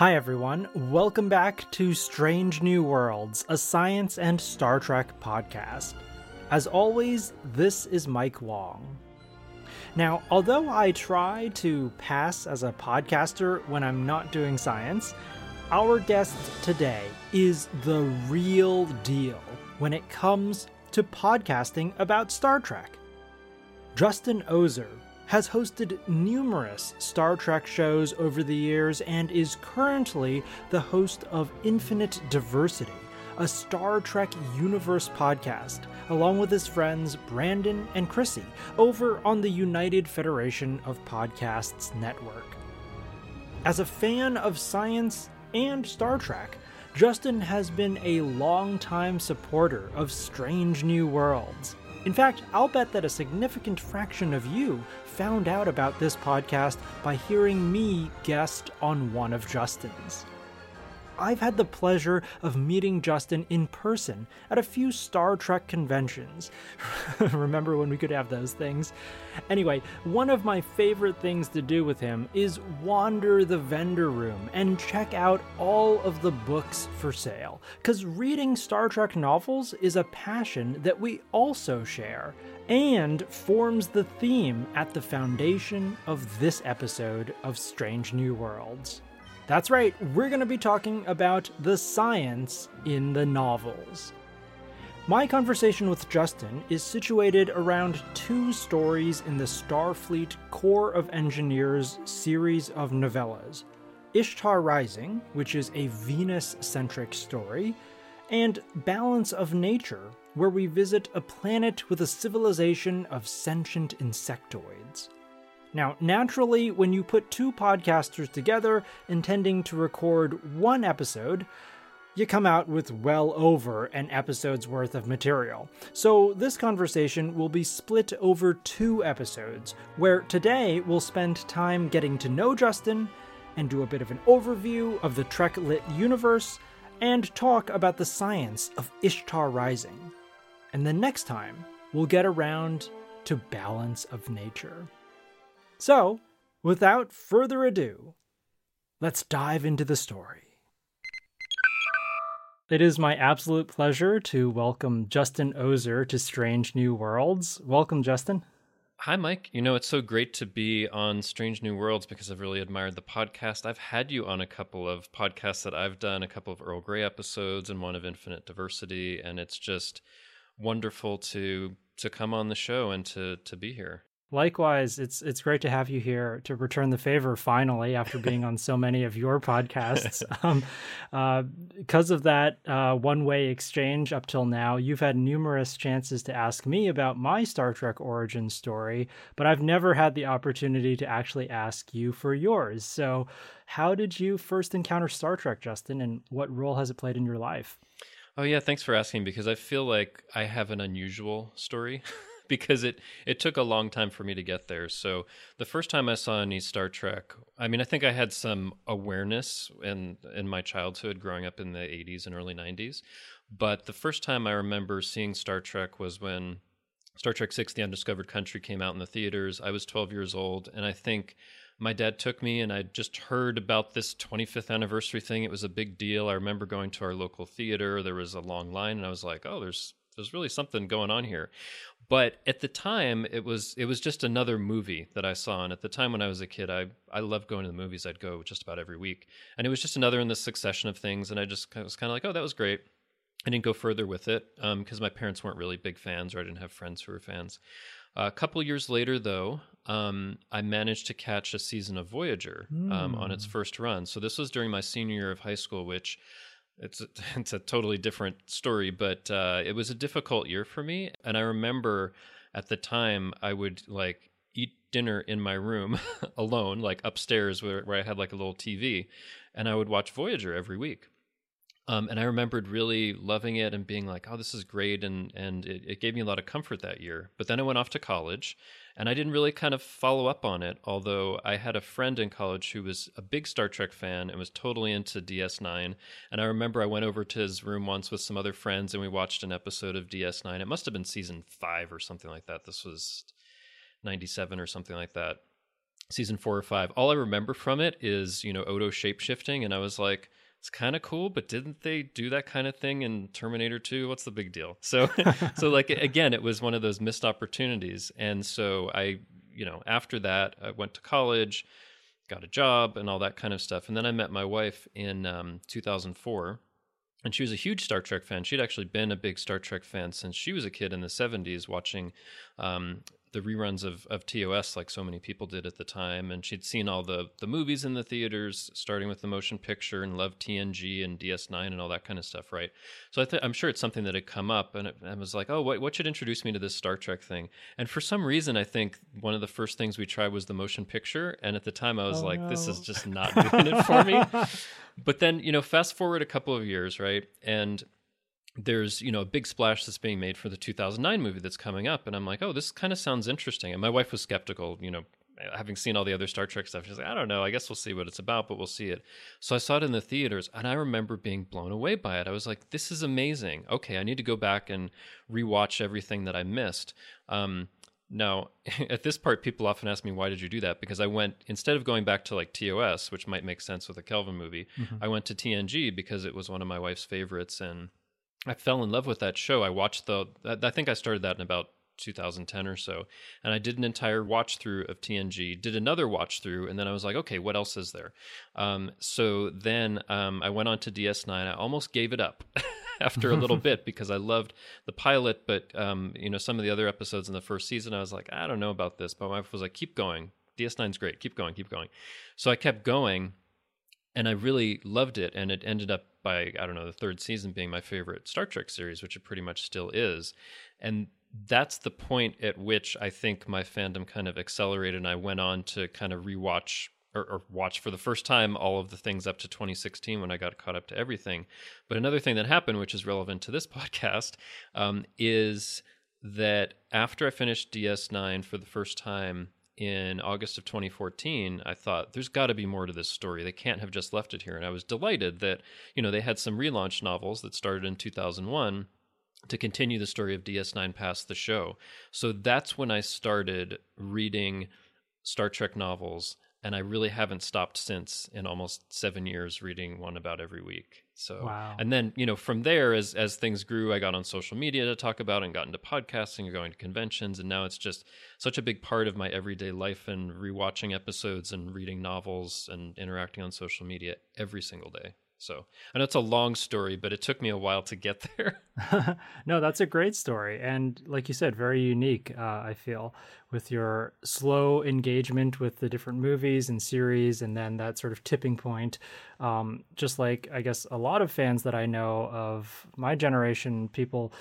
Hi, everyone. Welcome back to Strange New Worlds, a science and Star Trek podcast. As always, this is Mike Wong. Now, although I try to pass as a podcaster when I'm not doing science, our guest today is the real deal when it comes to podcasting about Star Trek. Justin Oser has hosted numerous Star Trek shows over the years and is currently the host of Infinite Diversity, a Star Trek universe podcast, along with his friends Brandon and Chrissy over on the United Federation of Podcasts network. As a fan of science and Star Trek, Justin has been a longtime supporter of Strange New Worlds. In fact, I'll bet that a significant fraction of you found out about this podcast by hearing me guest on one of Justin's. I've had the pleasure of meeting Justin in person at a few Star Trek conventions. Remember when we could have those things? Anyway, one of my favorite things to do with him is wander the vendor room and check out all of the books for sale. Because reading Star Trek novels is a passion that we also share and forms the theme at the foundation of this episode of Strange New Worlds. That's right, we're going to be talking about the science in the novels. My conversation with Justin is situated around two stories in the Starfleet Corps of Engineers series of novellas Ishtar Rising, which is a Venus centric story, and Balance of Nature, where we visit a planet with a civilization of sentient insectoids. Now, naturally, when you put two podcasters together intending to record one episode, you come out with well over an episode's worth of material. So, this conversation will be split over two episodes, where today we'll spend time getting to know Justin and do a bit of an overview of the Trek Lit universe and talk about the science of Ishtar Rising. And then next time, we'll get around to balance of nature. So, without further ado, let's dive into the story. It is my absolute pleasure to welcome Justin Oser to Strange New Worlds. Welcome, Justin. Hi, Mike. You know, it's so great to be on Strange New Worlds because I've really admired the podcast. I've had you on a couple of podcasts that I've done, a couple of Earl Grey episodes and one of Infinite Diversity, and it's just wonderful to to come on the show and to to be here. Likewise, it's it's great to have you here to return the favor finally after being on so many of your podcasts. Um, uh, because of that uh, one way exchange up till now, you've had numerous chances to ask me about my Star Trek origin story, but I've never had the opportunity to actually ask you for yours. So, how did you first encounter Star Trek, Justin, and what role has it played in your life? Oh yeah, thanks for asking because I feel like I have an unusual story. because it it took a long time for me to get there. So the first time I saw any Star Trek, I mean, I think I had some awareness in in my childhood, growing up in the '80s and early '90s. But the first time I remember seeing Star Trek was when Star Trek Six: The Undiscovered Country came out in the theaters. I was 12 years old, and I think my dad took me and I just heard about this 25th anniversary thing. It was a big deal. I remember going to our local theater. There was a long line and I was like, "Oh, there's there's really something going on here. But at the time, it was it was just another movie that I saw. And at the time when I was a kid, I I loved going to the movies. I'd go just about every week, and it was just another in the succession of things. And I just was kind of like, oh, that was great. I didn't go further with it because um, my parents weren't really big fans, or I didn't have friends who were fans. Uh, a couple years later, though, um, I managed to catch a season of Voyager um, on its hmm. first run. So this was during my senior year of high school, which it's a, it's a totally different story, but uh, it was a difficult year for me. And I remember at the time I would like eat dinner in my room alone, like upstairs where, where I had like a little TV, and I would watch Voyager every week. Um, and I remembered really loving it and being like, "Oh, this is great," and and it, it, gave me a lot of comfort that year. But then I went off to college, and I didn't really kind of follow up on it. Although I had a friend in college who was a big Star Trek fan and was totally into DS9. And I remember I went over to his room once with some other friends, and we watched an episode of DS9. It must have been season five or something like that. This was '97 or something like that season four or five. All I remember from it is you know Odo shape shifting, and I was like, it's kind of cool, but didn't they do that kind of thing in Terminator 2? What's the big deal? So, so like again, it was one of those missed opportunities. And so I, you know, after that, I went to college, got a job, and all that kind of stuff. And then I met my wife in um, 2004 and she was a huge Star Trek fan. She'd actually been a big Star Trek fan since she was a kid in the 70s, watching um, the reruns of, of TOS like so many people did at the time. And she'd seen all the, the movies in the theaters, starting with the motion picture and loved TNG and DS9 and all that kind of stuff, right? So I th- I'm sure it's something that had come up. And it, I was like, oh, what, what should introduce me to this Star Trek thing? And for some reason, I think one of the first things we tried was the motion picture. And at the time, I was oh, like, no. this is just not doing it for me. but then, you know, fast forward a couple of years, right? And there's you know a big splash that's being made for the 2009 movie that's coming up and i'm like oh this kind of sounds interesting and my wife was skeptical you know having seen all the other star trek stuff she's like i don't know i guess we'll see what it's about but we'll see it so i saw it in the theaters and i remember being blown away by it i was like this is amazing okay i need to go back and rewatch everything that i missed um, now, at this part, people often ask me, why did you do that? Because I went, instead of going back to like TOS, which might make sense with a Kelvin movie, mm-hmm. I went to TNG because it was one of my wife's favorites. And I fell in love with that show. I watched the, I think I started that in about 2010 or so. And I did an entire watch through of TNG, did another watch through, and then I was like, okay, what else is there? Um, so then um, I went on to DS9. I almost gave it up after a little bit because I loved the pilot, but um, you know some of the other episodes in the first season, I was like, I don't know about this. But my wife was like, keep going. DS9's great. Keep going. Keep going. So I kept going and I really loved it. And it ended up by, I don't know, the third season being my favorite Star Trek series, which it pretty much still is. And that's the point at which I think my fandom kind of accelerated. And I went on to kind of rewatch or, or, watch for the first time all of the things up to 2016 when I got caught up to everything. But another thing that happened, which is relevant to this podcast, um, is that after I finished DS9 for the first time, in August of 2014, I thought there's got to be more to this story. They can't have just left it here. And I was delighted that, you know, they had some relaunch novels that started in 2001 to continue the story of DS9 past the show. So that's when I started reading Star Trek novels and I really haven't stopped since in almost 7 years reading one about every week. So, wow. and then you know from there, as as things grew, I got on social media to talk about and got into podcasting and going to conventions, and now it's just such a big part of my everyday life and rewatching episodes and reading novels and interacting on social media every single day. So I know it's a long story, but it took me a while to get there. no, that's a great story. And like you said, very unique, uh, I feel, with your slow engagement with the different movies and series, and then that sort of tipping point. Um, just like, I guess, a lot of fans that I know of my generation, people,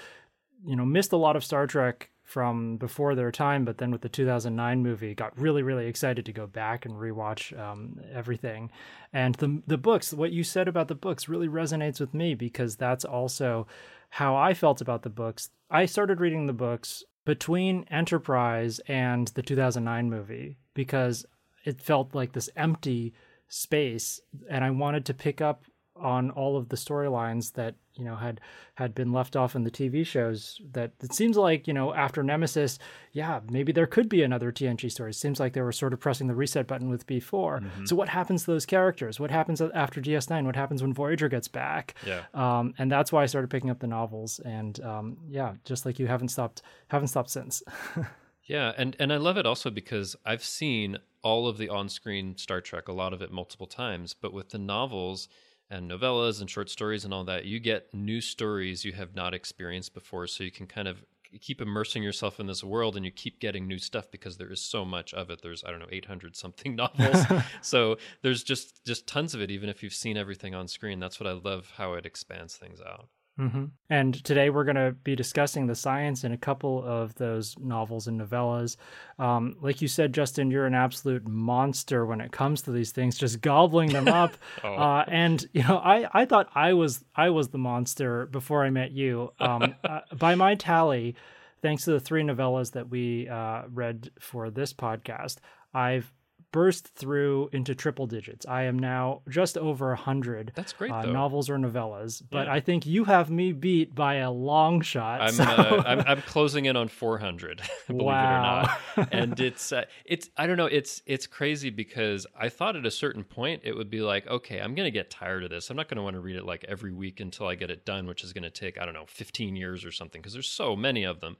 you know, missed a lot of Star Trek from before their time, but then with the 2009 movie, got really, really excited to go back and rewatch um, everything. And the the books, what you said about the books, really resonates with me because that's also how I felt about the books. I started reading the books between Enterprise and the 2009 movie because it felt like this empty space, and I wanted to pick up on all of the storylines that you know had had been left off in the TV shows that it seems like you know after Nemesis yeah maybe there could be another TNG story. It seems like they were sort of pressing the reset button with B4 mm-hmm. so what happens to those characters? What happens after DS9 what happens when Voyager gets back? Yeah. Um, and that's why I started picking up the novels. And um, yeah just like you haven't stopped haven't stopped since. Yeah and and I love it also because I've seen all of the on-screen Star Trek a lot of it multiple times but with the novels and novellas and short stories and all that, you get new stories you have not experienced before. So you can kind of keep immersing yourself in this world and you keep getting new stuff because there is so much of it. There's, I don't know, 800 something novels. so there's just, just tons of it, even if you've seen everything on screen. That's what I love how it expands things out. Mm-hmm. And today we're going to be discussing the science in a couple of those novels and novellas. Um, like you said, Justin, you're an absolute monster when it comes to these things, just gobbling them up. oh. uh, and you know, I, I thought I was I was the monster before I met you. Um, uh, by my tally, thanks to the three novellas that we uh, read for this podcast, I've burst through into triple digits. I am now just over a hundred. That's great. Uh, novels or novellas, but Yeah. I think you have me beat by a long shot. I'm, so- uh, I'm I'm closing in on 400. believe wow. it or not. and it's uh, it's I don't know it's it's crazy because I thought at a certain point it would be like okay I'm gonna get tired of this I'm not gonna want to read it like every week until I get it done which is gonna take I don't know 15 years or something because there's so many of them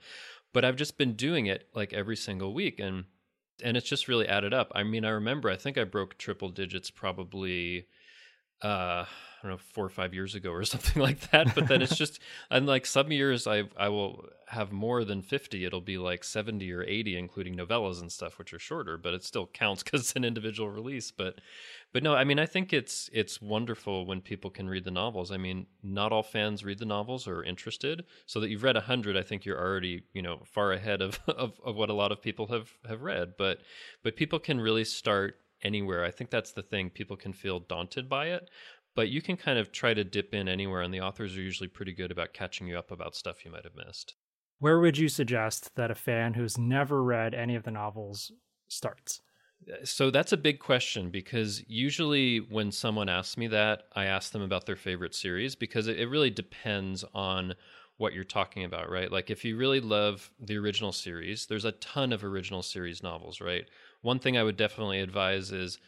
but I've just been doing it like every single week and and it's just really added up I mean I remember I think I broke triple digits probably uh I don't know four or five years ago or something like that. But then it's just and like some years I I will have more than fifty. It'll be like seventy or eighty, including novellas and stuff, which are shorter, but it still counts because it's an individual release. But but no, I mean I think it's it's wonderful when people can read the novels. I mean, not all fans read the novels or are interested. So that you've read a hundred, I think you're already you know far ahead of, of of what a lot of people have have read. But but people can really start anywhere. I think that's the thing. People can feel daunted by it, but you can kind of try to dip in anywhere, and the authors are usually pretty good about catching you up about stuff you might have missed. Where would you suggest that a fan who's never read any of the novels starts? Uh, so that's a big question because usually when someone asks me that, I ask them about their favorite series because it, it really depends on what you're talking about, right? Like if you really love the original series, there's a ton of original series novels, right? One thing I would definitely advise is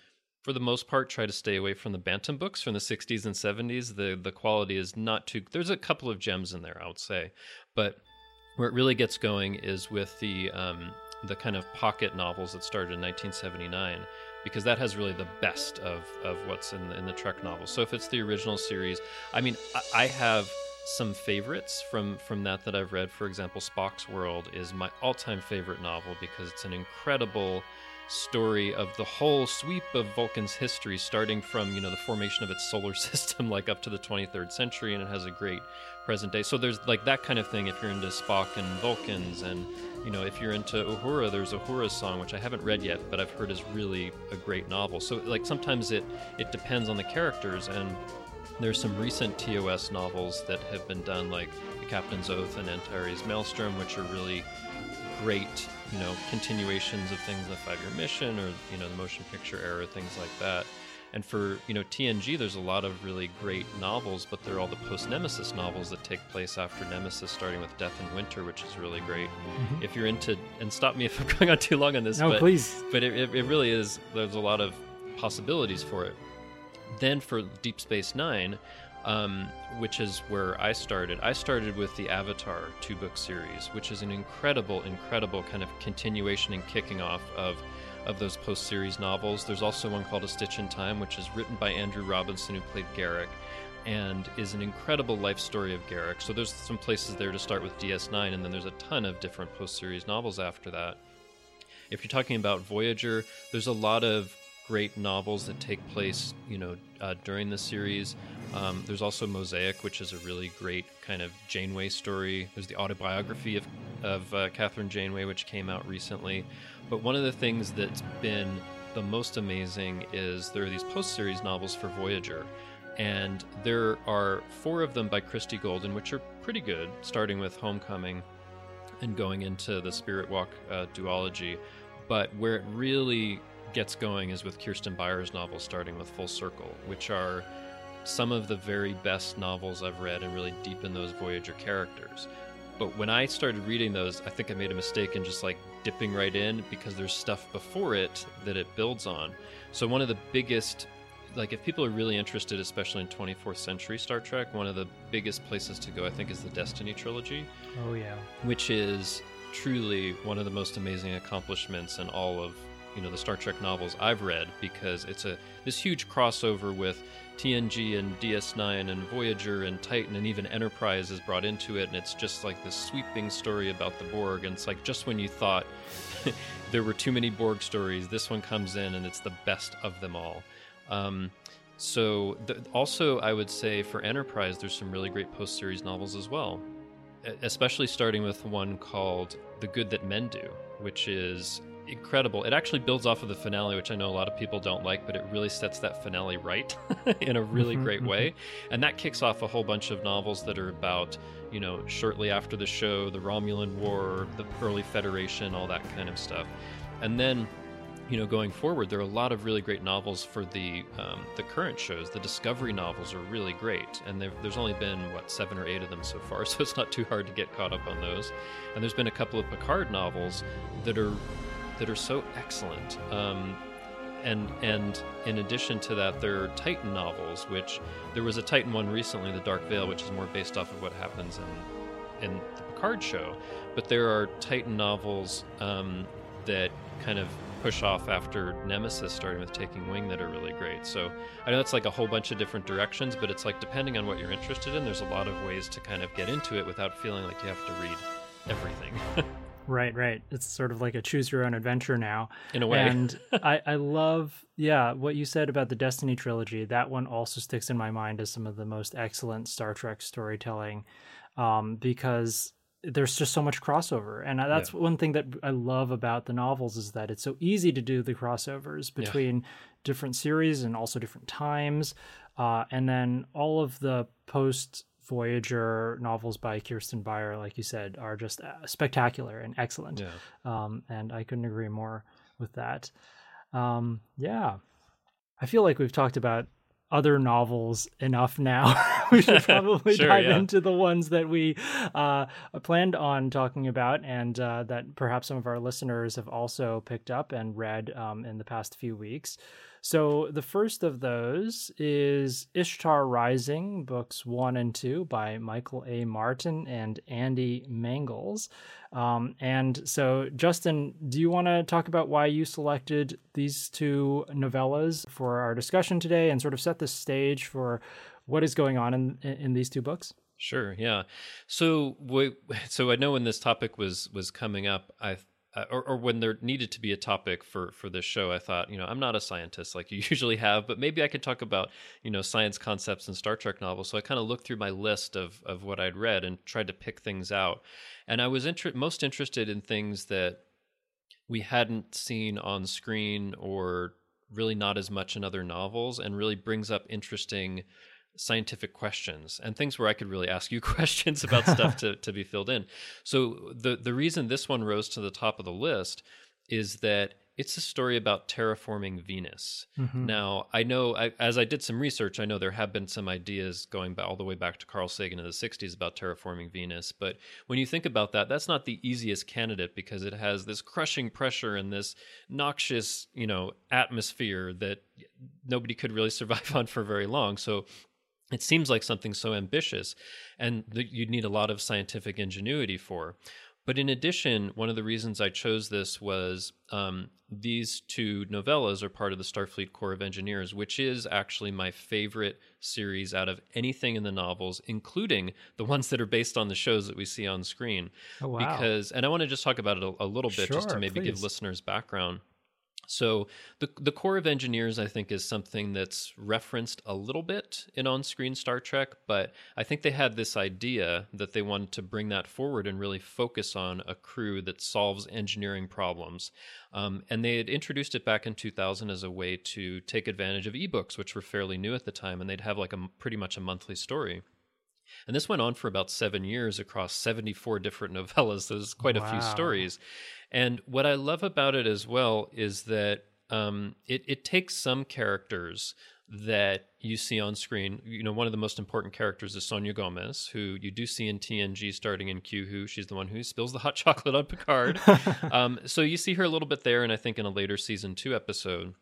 for the most part try to stay away from the bantam books from the 60s and 70s the the quality is not too there's a couple of gems in there i would say but where it really gets going is with the um, the kind of pocket novels that started in 1979 because that has really the best of of what's in the, in the trek novels. So if it's the original series i mean I, I have some favorites from from that that i've read. For example spock's world is my all-time favorite novel because it's an incredible story of the whole sweep of Vulcan's history, starting from you know the formation of its solar system, like up to the 23rd century, and it has a great present day. So there's like that kind of thing. If you're into Spock and Vulcans, and you know if you're into Uhura, there's Uhura's song, which I haven't read yet, but I've heard is really a great novel. So like sometimes it it depends on the characters, and there's some recent TOS novels that have been done, like The Captain's Oath and Antares Maelstrom, which are really great, you know, continuations of things in the Five Year Mission or you know the motion picture era, things like that. And for you know TNG, there's a lot of really great novels, but they're all the post Nemesis novels that take place after Nemesis, starting with Death in Winter, which is really great. Mm-hmm. If you're into, and stop me if I'm going on too long on this, No, but please. but it, it, it really is. There's a lot of possibilities for it. Then for Deep Space Nine, um, which is where I started. I started with the Avatar two book series, which is an incredible, incredible kind of continuation and kicking off of of those post series novels. There's also one called A Stitch in Time, which is written by Andrew Robinson, who played Garak, and is an incredible life story of Garak. So there's some places there to start with DS9, and then there's a ton of different post series novels after that. If you're talking about Voyager, there's a lot of great novels that take place, you know, uh, during the series. Um, there's also Mosaic, which is a really great kind of Janeway story. There's the autobiography of of uh, Kathryn Janeway, which came out recently. But one of the things that's been the most amazing is there are these post series novels for Voyager. And there are four of them by Christie Golden, which are pretty good, starting with Homecoming and going into the Spirit Walk uh, duology. But where it really gets going is with Kirsten Beyer's novels, starting with Full Circle, which are some of the very best novels I've read and really deepen those Voyager characters. But when I started reading those, I think I made a mistake in just like dipping right in because there's stuff before it that it builds on. So one of the biggest like if people are really interested especially in 24th century Star Trek, one of the biggest places to go I think is the Destiny trilogy Oh yeah. which is truly one of the most amazing accomplishments in all of you know the Star Trek novels I've read because it's a this huge crossover with TNG and DS9 and Voyager and Titan and even Enterprise is brought into it and it's just like this sweeping story about the Borg and it's like just when you thought there were too many Borg stories this one comes in and it's the best of them all. Um, so th- also I would say for Enterprise there's some really great post series novels as well especially starting with one called The Good That Men Do, which is incredible. It actually builds off of the finale, which I know a lot of people don't like, but it really sets that finale right in a really Mhm, great way. And that kicks off a whole bunch of novels that are about, you know, shortly after the show, the Romulan War, the early Federation, all that kind of stuff. And then you know, going forward, there are a lot of really great novels for the um, the current shows. The Discovery novels are really great, and there's only been what seven or eight of them so far, so it's not too hard to get caught up on those. And there's been a couple of Picard novels that are that are so excellent. Um, and and in addition to that, there are Titan novels, which there was a Titan one recently, The Dark Veil, which is more based off of what happens in in the Picard show. But there are Titan novels um, that kind of push off after Nemesis, starting with Taking Wing, that are really great. So I know it's like a whole bunch of different directions, but it's like depending on what you're interested in, there's a lot of ways to kind of get into it without feeling like you have to read everything. right, right. It's sort of like a choose your own adventure now. In a way. And I, I love, yeah, what you said about the Destiny trilogy. That one also sticks in my mind as some of the most excellent Star Trek storytelling um, because there's just so much crossover and that's yeah. one thing that i love about the novels is that it's so easy to do the crossovers between yeah. different series and also different times uh, and then all of the post voyager novels by kirsten beyer like you said are just uh, spectacular and excellent yeah. um, and i couldn't agree more with that um, yeah i feel like we've talked about other novels enough now. we should probably sure, dive yeah. into the ones that we uh, planned on talking about and uh, that perhaps some of our listeners have also picked up and read um, in the past few weeks. So the first of those is Ishtar Rising, books one and two by Michael A. Martin and Andy Mangels. Um, and so, Justin, do you want to talk about why you selected these two novellas for our discussion today and sort of set the stage for what is going on in in these two books? Sure. Yeah. So, so I know when this topic was was coming up, I uh, or, or, when there needed to be a topic for for this show, I thought, you know, I'm not a scientist like you usually have, but maybe I could talk about, you know, science concepts in Star Trek novels. So I kind of looked through my list of of what I'd read and tried to pick things out. And I was inter- most interested in things that we hadn't seen on screen or really not as much in other novels, and really brings up interesting scientific questions and things where I could really ask you questions about stuff to, to be filled in. So the the reason this one rose to the top of the list is that it's a story about terraforming Venus. Mm-hmm. Now, I know I, as I did some research, I know there have been some ideas going back all the way back to Carl Sagan in the 60s about terraforming Venus. But when you think about that, that's not the easiest candidate because it has this crushing pressure and this noxious, you know, atmosphere that nobody could really survive on for very long. So it seems like something so ambitious and that you'd need a lot of scientific ingenuity for. But in addition, one of the reasons I chose this was um, these two novellas are part of the Starfleet Corps of Engineers, which is actually my favorite series out of anything in the novels, including the ones that are based on the shows that we see on screen. Oh, wow. Because, and I want to just talk about it a, a little bit sure, just to maybe please. give listeners background. So the the Corps of Engineers, I think, is something that's referenced a little bit in on-screen Star Trek, but I think they had this idea that they wanted to bring that forward and really focus on a crew that solves engineering problems. Um, and they had introduced it back in 2000 as a way to take advantage of ebooks, which were fairly new at the time, and they'd have like a pretty much a monthly story. And this went on for about seven years across 74 different novellas. There's quite wow. a few stories. And what I love about it as well is that um, it, it takes some characters that you see on screen. You know, one of the most important characters is Sonya Gomez, who you do see in TNG starting in Q Who. She's the one who spills the hot chocolate on Picard. um, so you see her a little bit there, and I think in a later season two episode.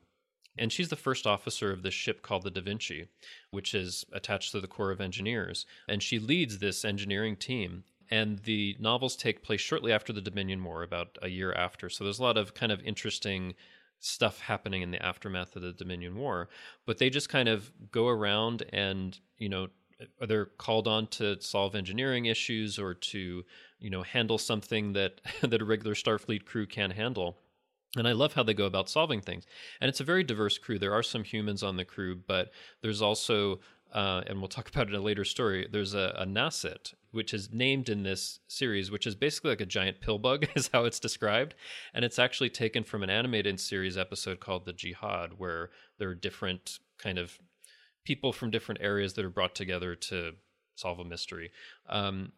And she's the first officer of this ship called the Da Vinci, which is attached to the Corps of Engineers. And she leads this engineering team and the novels take place shortly after the Dominion War, about a year after. So there's a lot of kind of interesting stuff happening in the aftermath of the Dominion War. But they just kind of go around and, you know, they're called on to solve engineering issues or to, you know, handle something that that a regular Starfleet crew can't handle. And I love how they go about solving things. And it's a very diverse crew. There are some humans on the crew, but there's also uh, and we'll talk about it in a later story. There's a, a Nasat, which is named in this series, which is basically like a giant pill bug, is how it's described. And it's actually taken from an animated series episode called The Jihad, where there are different kind of people from different areas that are brought together to solve a mystery. Um,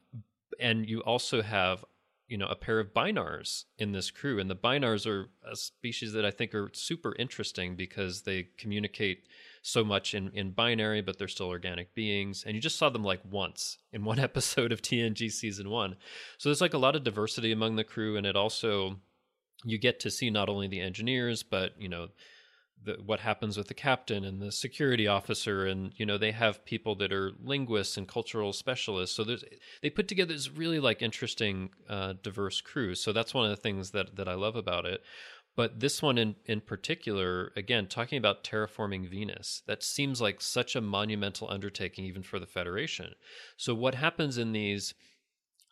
and you also have you know a pair of Bynars in this crew and the Bynars are a species that i think are super interesting because they communicate so much in, in binary but they're still organic beings and you just saw them like once in one episode of tng season one. So there's like a lot of diversity among the crew and it also you get to see not only the engineers but you know the, what happens with the captain and the security officer and you know they have people that are linguists and cultural specialists. So there's they put together this really like interesting uh, diverse crew. So that's one of the things that that i love about it but this one in in particular again talking about terraforming venus that seems like such a monumental undertaking even for the federation. So what happens in these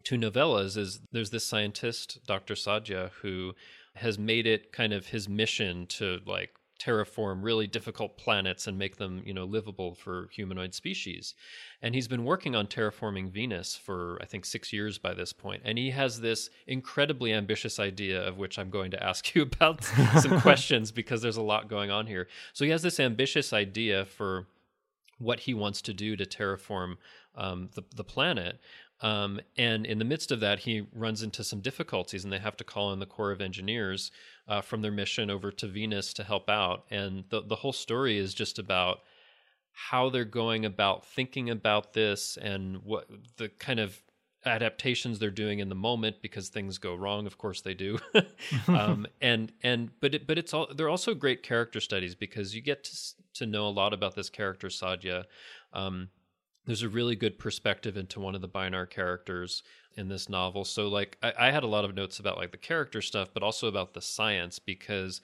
two novellas is there's this scientist dr sadja who has made it kind of his mission to like terraform really difficult planets and make them, you know, livable for humanoid species. And he's been working on terraforming Venus for I think 6 years by this point. And he has this incredibly ambitious idea of which I'm going to ask you about some questions because there's a lot going on here. So he has this ambitious idea for what he wants to do to terraform um, the, the planet. Um, and in the midst of that, he runs into some difficulties, and they have to call in the Corps of Engineers uh, from their mission over to Venus to help out. And the the whole story is just about how they're going about thinking about this and what the kind of adaptations they're doing in the moment because things go wrong of course they do um, and and but it, but it's all they're also great character studies because you get to, to know a lot about this character sadja um, there's a really good perspective into one of the Bynar characters in this novel. So like I, I, had a lot of notes about like the character stuff, but also about the science because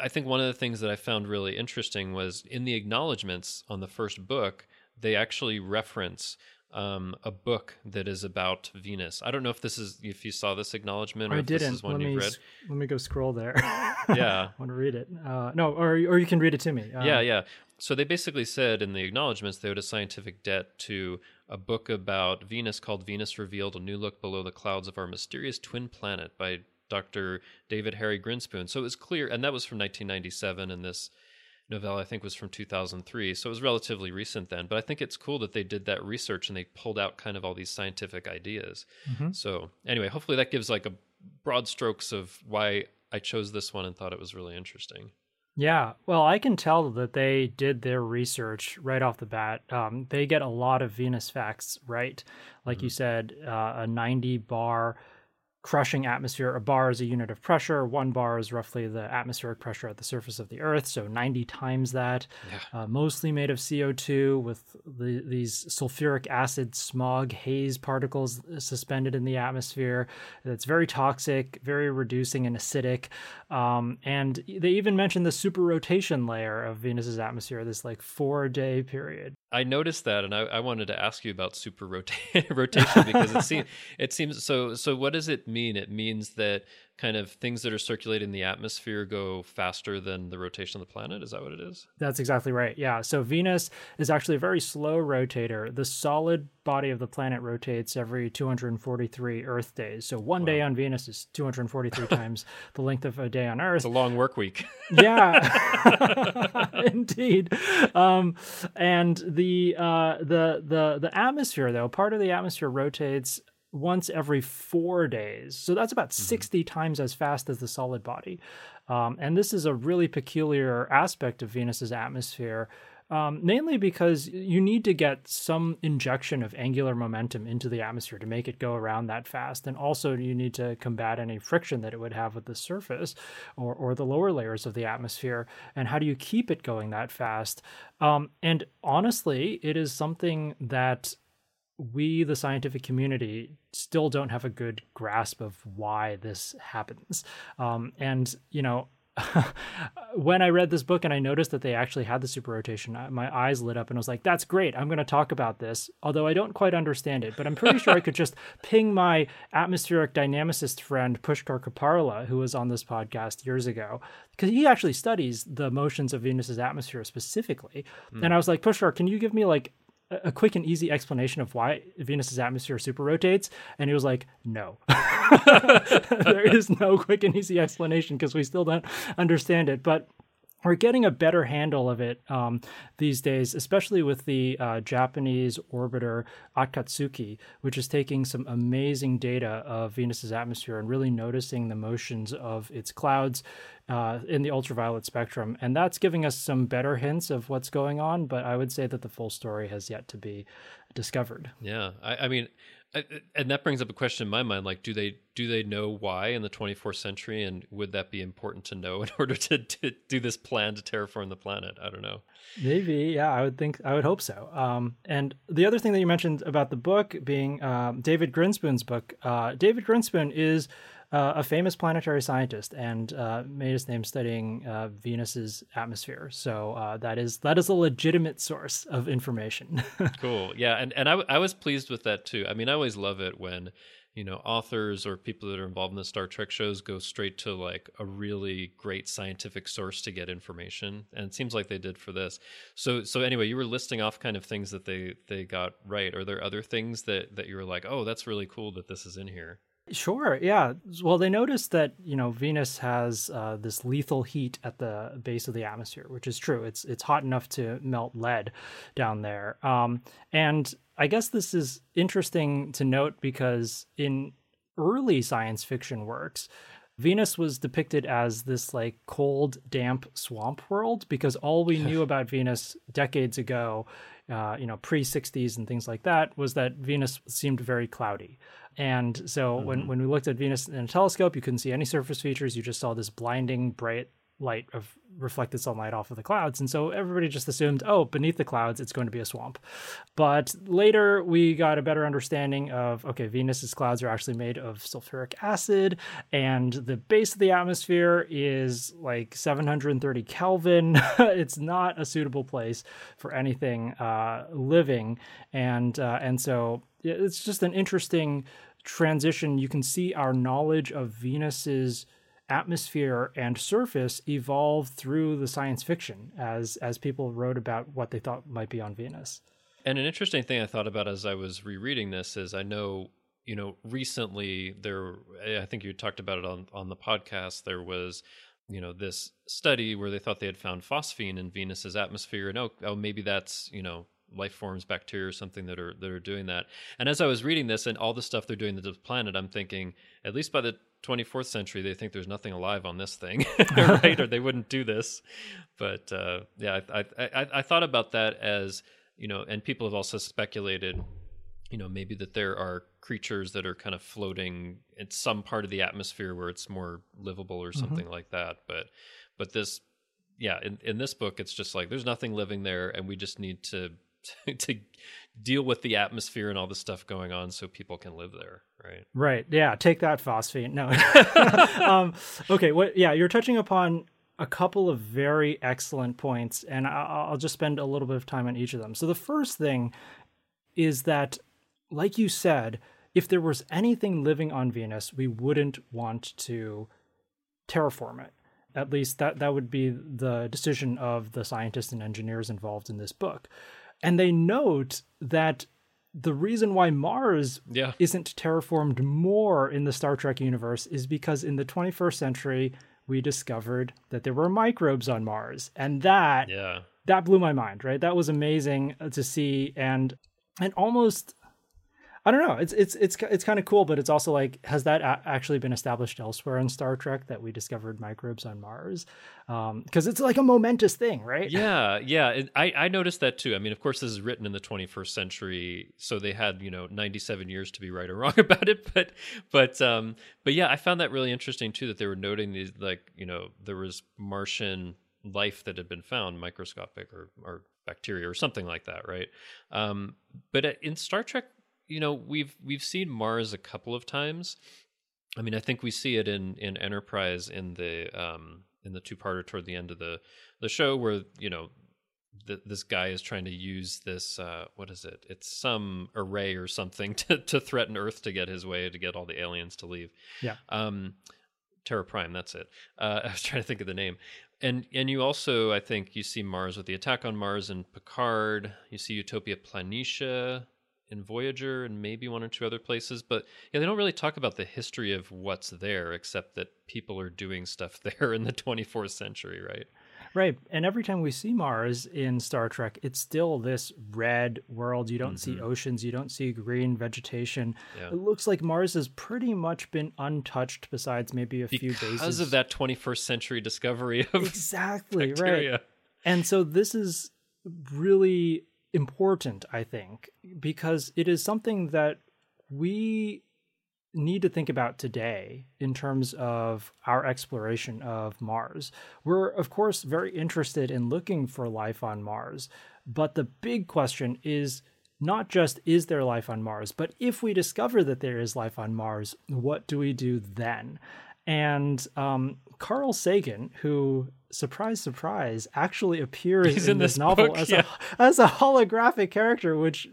I think one of the things that I found really interesting was in the acknowledgments on the first book, they actually reference um, a book that is about Venus. I don't know if this is if you saw this acknowledgement or I didn't. this is one let you've me, read. Let me go scroll there. Yeah. I want to read it. Uh, no, or or you can read it to me. Um, yeah, yeah. So they basically said in the acknowledgments they owed a scientific debt to a book about Venus called Venus Revealed: A New Look Below the Clouds of Our Mysterious Twin Planet by Dr. David Harry Grinspoon. So it was clear, and that was from 1997, and this novella I think was from 2003. So it was relatively recent then. But I think it's cool that they did that research and they pulled out kind of all these scientific ideas. Mm-hmm. So anyway, hopefully that gives like a broad strokes of why I chose this one and thought it was really interesting. Yeah, well, I can tell that they did their research right off the bat. Um, they get a lot of Venus facts right. Like Mhm. you said, uh, a 90 bar crushing atmosphere. A bar is a unit of pressure. One bar is roughly the atmospheric pressure at the surface of the Earth, so 90 times that. Yeah. Uh, mostly made of CO2 with the, these sulfuric acid smog haze particles suspended in the atmosphere. That's very toxic, very reducing and acidic. Um, and they even mentioned the super rotation layer of Venus's atmosphere, this like four day period. I noticed that, and I, I wanted to ask you about super rota- rotation because it seems it seems so. So, what does it mean? It means that kind of things that are circulating in the atmosphere go faster than the rotation of the planet. Is that what it is? That's exactly right. Yeah. So Venus is actually a very slow rotator. The solid body of the planet rotates every 243 Earth days. So one day on Venus is 243 times the length of a day on Earth. It's a long work week. yeah indeed um and the uh the the the atmosphere though part of the atmosphere rotates once every four days so that's about 60 times as fast as the solid body um, and this is a really peculiar aspect of venus's atmosphere um, mainly because you need to get some injection of angular momentum into the atmosphere to make it go around that fast. And also, you need to combat any friction that it would have with the surface or, or the lower layers of the atmosphere. And how do you keep it going that fast? Um, and honestly, it is something that we, the scientific community, still don't have a good grasp of why this happens. Um, and, you know, when I read this book and I noticed that they actually had the super rotation, my eyes lit up and I was like, that's great. I'm going to talk about this. Although I don't quite understand it, but I'm pretty sure I could just ping my atmospheric dynamicist friend, Pushkar Kopparla, who was on this podcast years ago, because he actually studies the motions of Venus's atmosphere specifically. Hmm. And I was like, Pushkar, can you give me like a quick and easy explanation of why Venus's atmosphere super rotates? And he was like, no. there is no quick and easy explanation because we still don't understand it. But we're getting a better handle of it um, these days, especially with the uh, Japanese orbiter Akatsuki, which is taking some amazing data of Venus's atmosphere and really noticing the motions of its clouds uh, in the ultraviolet spectrum. And that's giving us some better hints of what's going on, but I would say that the full story has yet to be discovered. Yeah. I, I mean, and that brings up a question in my mind like do they do they know why in the 24th century and would that be important to know in order to, to do this plan to terraform the planet? I don't know. Maybe yeah i would think i would hope so. Um, and the other thing that you mentioned about the book being um, david grinspoon's book uh, david grinspoon is uh, a famous planetary scientist and uh, made his name studying uh, Venus's atmosphere. So uh, that is that is a legitimate source of information. cool, yeah, and and I, I was pleased with that too. I mean, I always love it when you know authors or people that are involved in the Star Trek shows go straight to like a really great scientific source to get information, and it seems like they did for this. So so anyway, you were listing off kind of things that they they got right. Are there other things that that you were like, oh, that's really cool that this is in here? Sure. Yeah. Well, they noticed that you know Venus has uh, this lethal heat at the base of the atmosphere, which is true. It's it's hot enough to melt lead down there. Um, and I guess this is interesting to note because in early science fiction works, Venus was depicted as this like cold, damp swamp world because all we knew about Venus decades ago, uh, you know, pre 60s and things like that, was that Venus seemed very cloudy. And so mm-hmm. when, when we looked at Venus in a telescope, you couldn't see any surface features. You just saw this blinding, bright light of reflected sunlight off of the clouds. And so everybody just assumed, oh, beneath the clouds, it's going to be a swamp. But later we got a better understanding of, okay, Venus's clouds are actually made of sulfuric acid, and the base of the atmosphere is like 730 Kelvin. it's not a suitable place for anything uh, living. And, uh, and so it's just an interesting transition, you can see our knowledge of Venus's atmosphere and surface evolve through the science fiction as as people wrote about what they thought might be on Venus. And an interesting thing I thought about as I was rereading this is I know you know recently there I think you talked about it on on the podcast there was you know this study where they thought they had found phosphine in Venus's atmosphere and oh, oh maybe that's you know life forms, bacteria or something that are that are doing that. And as I was reading this and all the stuff they're doing to the planet, I'm thinking at least by the 24th century they think there's nothing alive on this thing, right? or they wouldn't do this. But uh, yeah, I, I, I I thought about that as you know, and people have also speculated. You know, maybe that there are creatures that are kind of floating in some part of the atmosphere where it's more livable or mm-hmm. something mm-hmm. like that. But but this yeah, in, in this book, it's just like there's nothing living there, and we just need to to deal with the atmosphere and all the stuff going on so people can live there right? Right. Yeah take that phosphine no. Um, okay what yeah you're touching upon a couple of very excellent points and I'll, I'll just spend a little bit of time on each of them. So the first thing is that like you said if there was anything living on venus we wouldn't want to terraform it. At least that that would be the decision of the scientists and engineers involved in this book and they note that the reason why Mars yeah. isn't terraformed more in the Star Trek universe is because in the 21st century we discovered that there were microbes on Mars, and that yeah. that blew my mind. Right, that was amazing uh, to see, and and almost I don't know. It's it's it's it's kind of cool, but it's also like, has that a- actually been established elsewhere in Star Trek that we discovered microbes on Mars? Because um, it's like a momentous thing, right? Yeah, yeah. I I noticed that too. I mean, of course, this is written in the 21st century, so they had you know 97 years to be right or wrong about it. But but um but yeah, I found that really interesting too that they were noting these like you know there was Martian life that had been found, microscopic or or bacteria or something like that, right? Um, but in Star Trek you know we've we've seen Mars a couple of times. I mean, I think we see it in in Enterprise in the um, in the two parter toward the end of the the show where you know th- this guy is trying to use this uh, what is it? It's some array or something to to threaten Earth to get his way to get all the aliens to leave. Yeah. Um, Terra Prime. That's it. Uh, I was trying to think of the name. And and you also I think you see Mars with the attack on Mars and Picard. You see Utopia Planitia in Voyager and maybe one or two other places. But yeah, they don't really talk about the history of what's there, except that people are doing stuff there in the 24th century, right? Right. And every time we see Mars in Star Trek, it's still this red world. You don't mm-hmm. see oceans, you don't see green vegetation. Yeah. It looks like Mars has pretty much been untouched besides maybe a because few bases. Because of that 21st century discovery of Exactly, bacteria. right. And so this is really important, I think, because it is something that we need to think about today in terms of our exploration of Mars. We're, of course, very interested in looking for life on Mars, but the big question is not just is there life on Mars, but if we discover that there is life on Mars, what do we do then? And um, Carl Sagan, who surprise, surprise, actually appears He's in, in this, this novel book, as, yeah. a, as a holographic character, which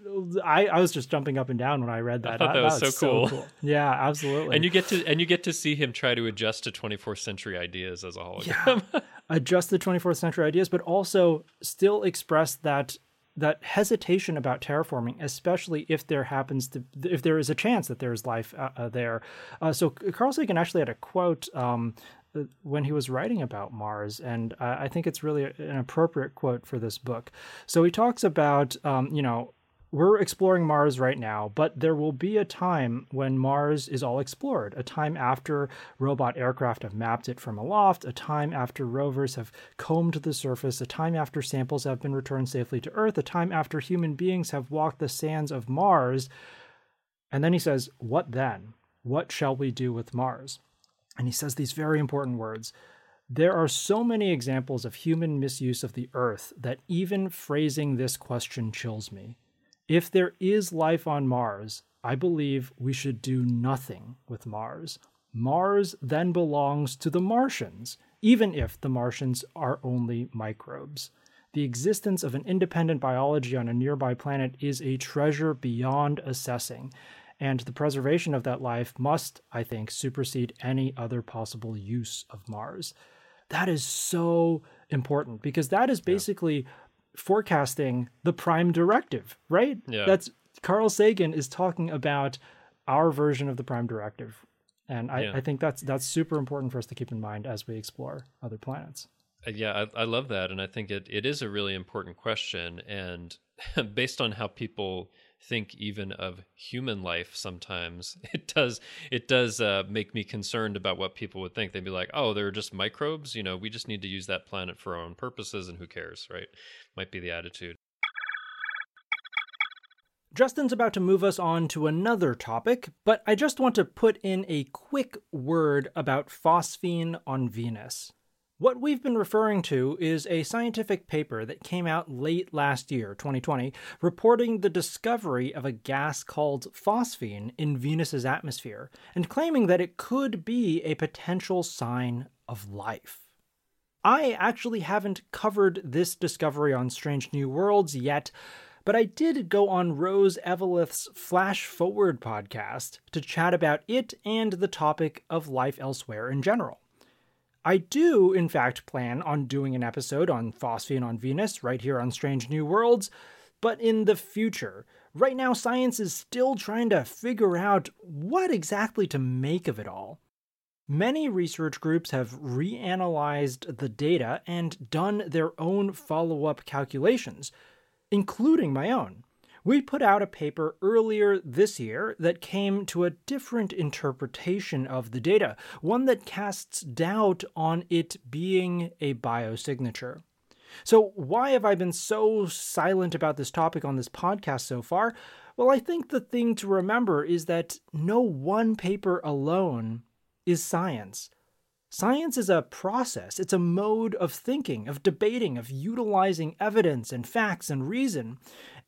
I, I was just jumping up and down when I read that. I thought that, was, so, cool. so, cool. Yeah, absolutely. And you get to and you get to see him try to adjust to 24th century ideas as a hologram. Yeah. adjust the 24th century ideas, but also still express that that hesitation about terraforming, especially if there happens to if there is a chance that there is life uh, uh, there. Uh, so Carl Sagan actually had a quote um, uh, when he was writing about Mars, and I think it's really an appropriate quote for this book. So he talks about um, you know we're exploring Mars right now, but there will be a time when Mars is all explored, a time after robot aircraft have mapped it from aloft, a time after rovers have combed the surface, a time after samples have been returned safely to Earth, a time after human beings have walked the sands of Mars. And then he says, What then? What shall we do with Mars? And he says these very important words. There are so many examples of human misuse of the earth that even phrasing this question chills me. If there is life on Mars, I believe we should do nothing with Mars. Mars then belongs to the Martians, even if the Martians are only microbes. The existence of an independent biology on a nearby planet is a treasure beyond assessing, and the preservation of that life must, I think, supersede any other possible use of Mars. That is so important because that is basically yeah forecasting the prime directive, right? Yeah. That's Carl Sagan is talking about our version of the prime directive. And I, yeah. I think that's that's super important for us to keep in mind as we explore other planets. Uh, yeah, I, I love that, and I think it, it is a really important question. And based on how people think even of human life sometimes it does it does uh, make me concerned about what people would think. They'd be like oh they're just microbes? You know we just need to use that planet for our own purposes and who cares right? Might be the attitude. Justin's about to move us on to another topic, but I just want to put in a quick word about phosphine on Venus. What we've been referring to is a scientific paper that came out late last year, 2020, reporting the discovery of a gas called phosphine in Venus's atmosphere and claiming that it could be a potential sign of life. I actually haven't covered this discovery on Strange New Worlds yet, but I did go on Rose Eveleth's Flash Forward podcast to chat about it and the topic of life elsewhere in general. I do, in fact, plan on doing an episode on phosphine on Venus right here on Strange New Worlds, but in the future. Right now, science is still trying to figure out what exactly to make of it all. Many research groups have reanalyzed the data and done their own follow up calculations, including my own. We put out a paper earlier this year that came to a different interpretation of the data, one that casts doubt on it being a biosignature. So, why have I been so silent about this topic on this podcast so far? Well, I think the thing to remember is that no one paper alone is science. Science is a process, it's a mode of thinking, of debating, of utilizing evidence and facts and reason.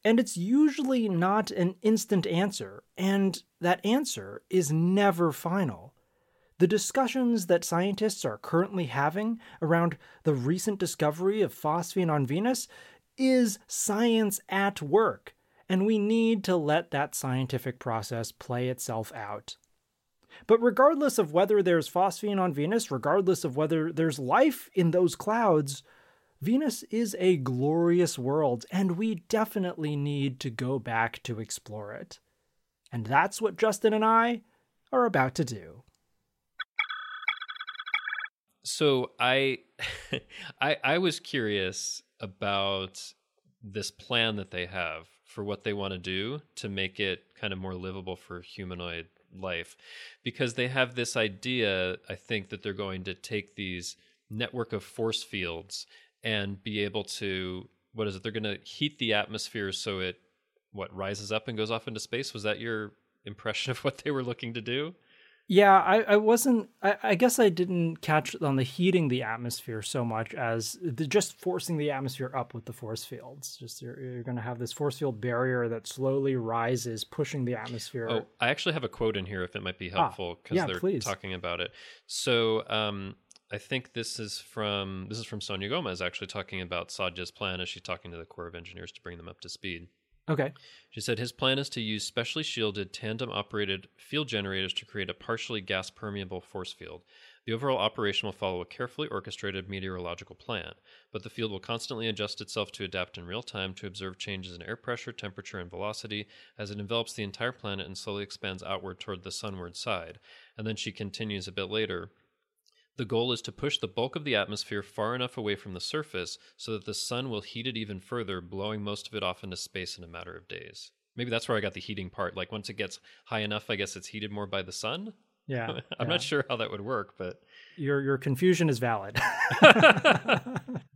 And it's usually not an instant answer, and that answer is never final. The discussions that scientists are currently having around the recent discovery of phosphine on Venus is science at work, and we need to let that scientific process play itself out. But regardless of whether there's phosphine on Venus, regardless of whether there's life in those clouds, Venus is a glorious world, and we definitely need to go back to explore it. And that's what Justin and I are about to do. So I I I was curious about this plan that they have for what they want to do to make it kind of more livable for humanoid life because they have this idea I think that they're going to take these network of force fields and be able to what is it they're going to heat the atmosphere so it what rises up and goes off into space was that your impression of what they were looking to do yeah, I, I wasn't. I, I, guess I didn't catch on the heating the atmosphere so much as the, just forcing the atmosphere up with the force fields. Just you're, you're going to have this force field barrier that slowly rises, pushing the atmosphere. Oh, I actually have a quote in here if it might be ah, helpful because ah, yeah, they're please. talking about it. So, um, I think this is from this is from Sonya Gomez actually talking about Satya's plan as she's talking to the Corps of Engineers to bring them up to speed. Okay. She said his plan is to use specially shielded tandem operated field generators to create a partially gas permeable force field. The overall operation will follow a carefully orchestrated meteorological plan, but the field will constantly adjust itself to adapt in real time to observe changes in air pressure, temperature, and velocity as it envelops the entire planet and slowly expands outward toward the sunward side. And then she continues a bit later. The goal is to push the bulk of the atmosphere far enough away from the surface so that the sun will heat it even further, blowing most of it off into space in a matter of days. Maybe that's where I got the heating part. Like once it gets high enough, I guess it's heated more by the sun. Yeah. I'm yeah. not sure how that would work, but your your confusion is valid.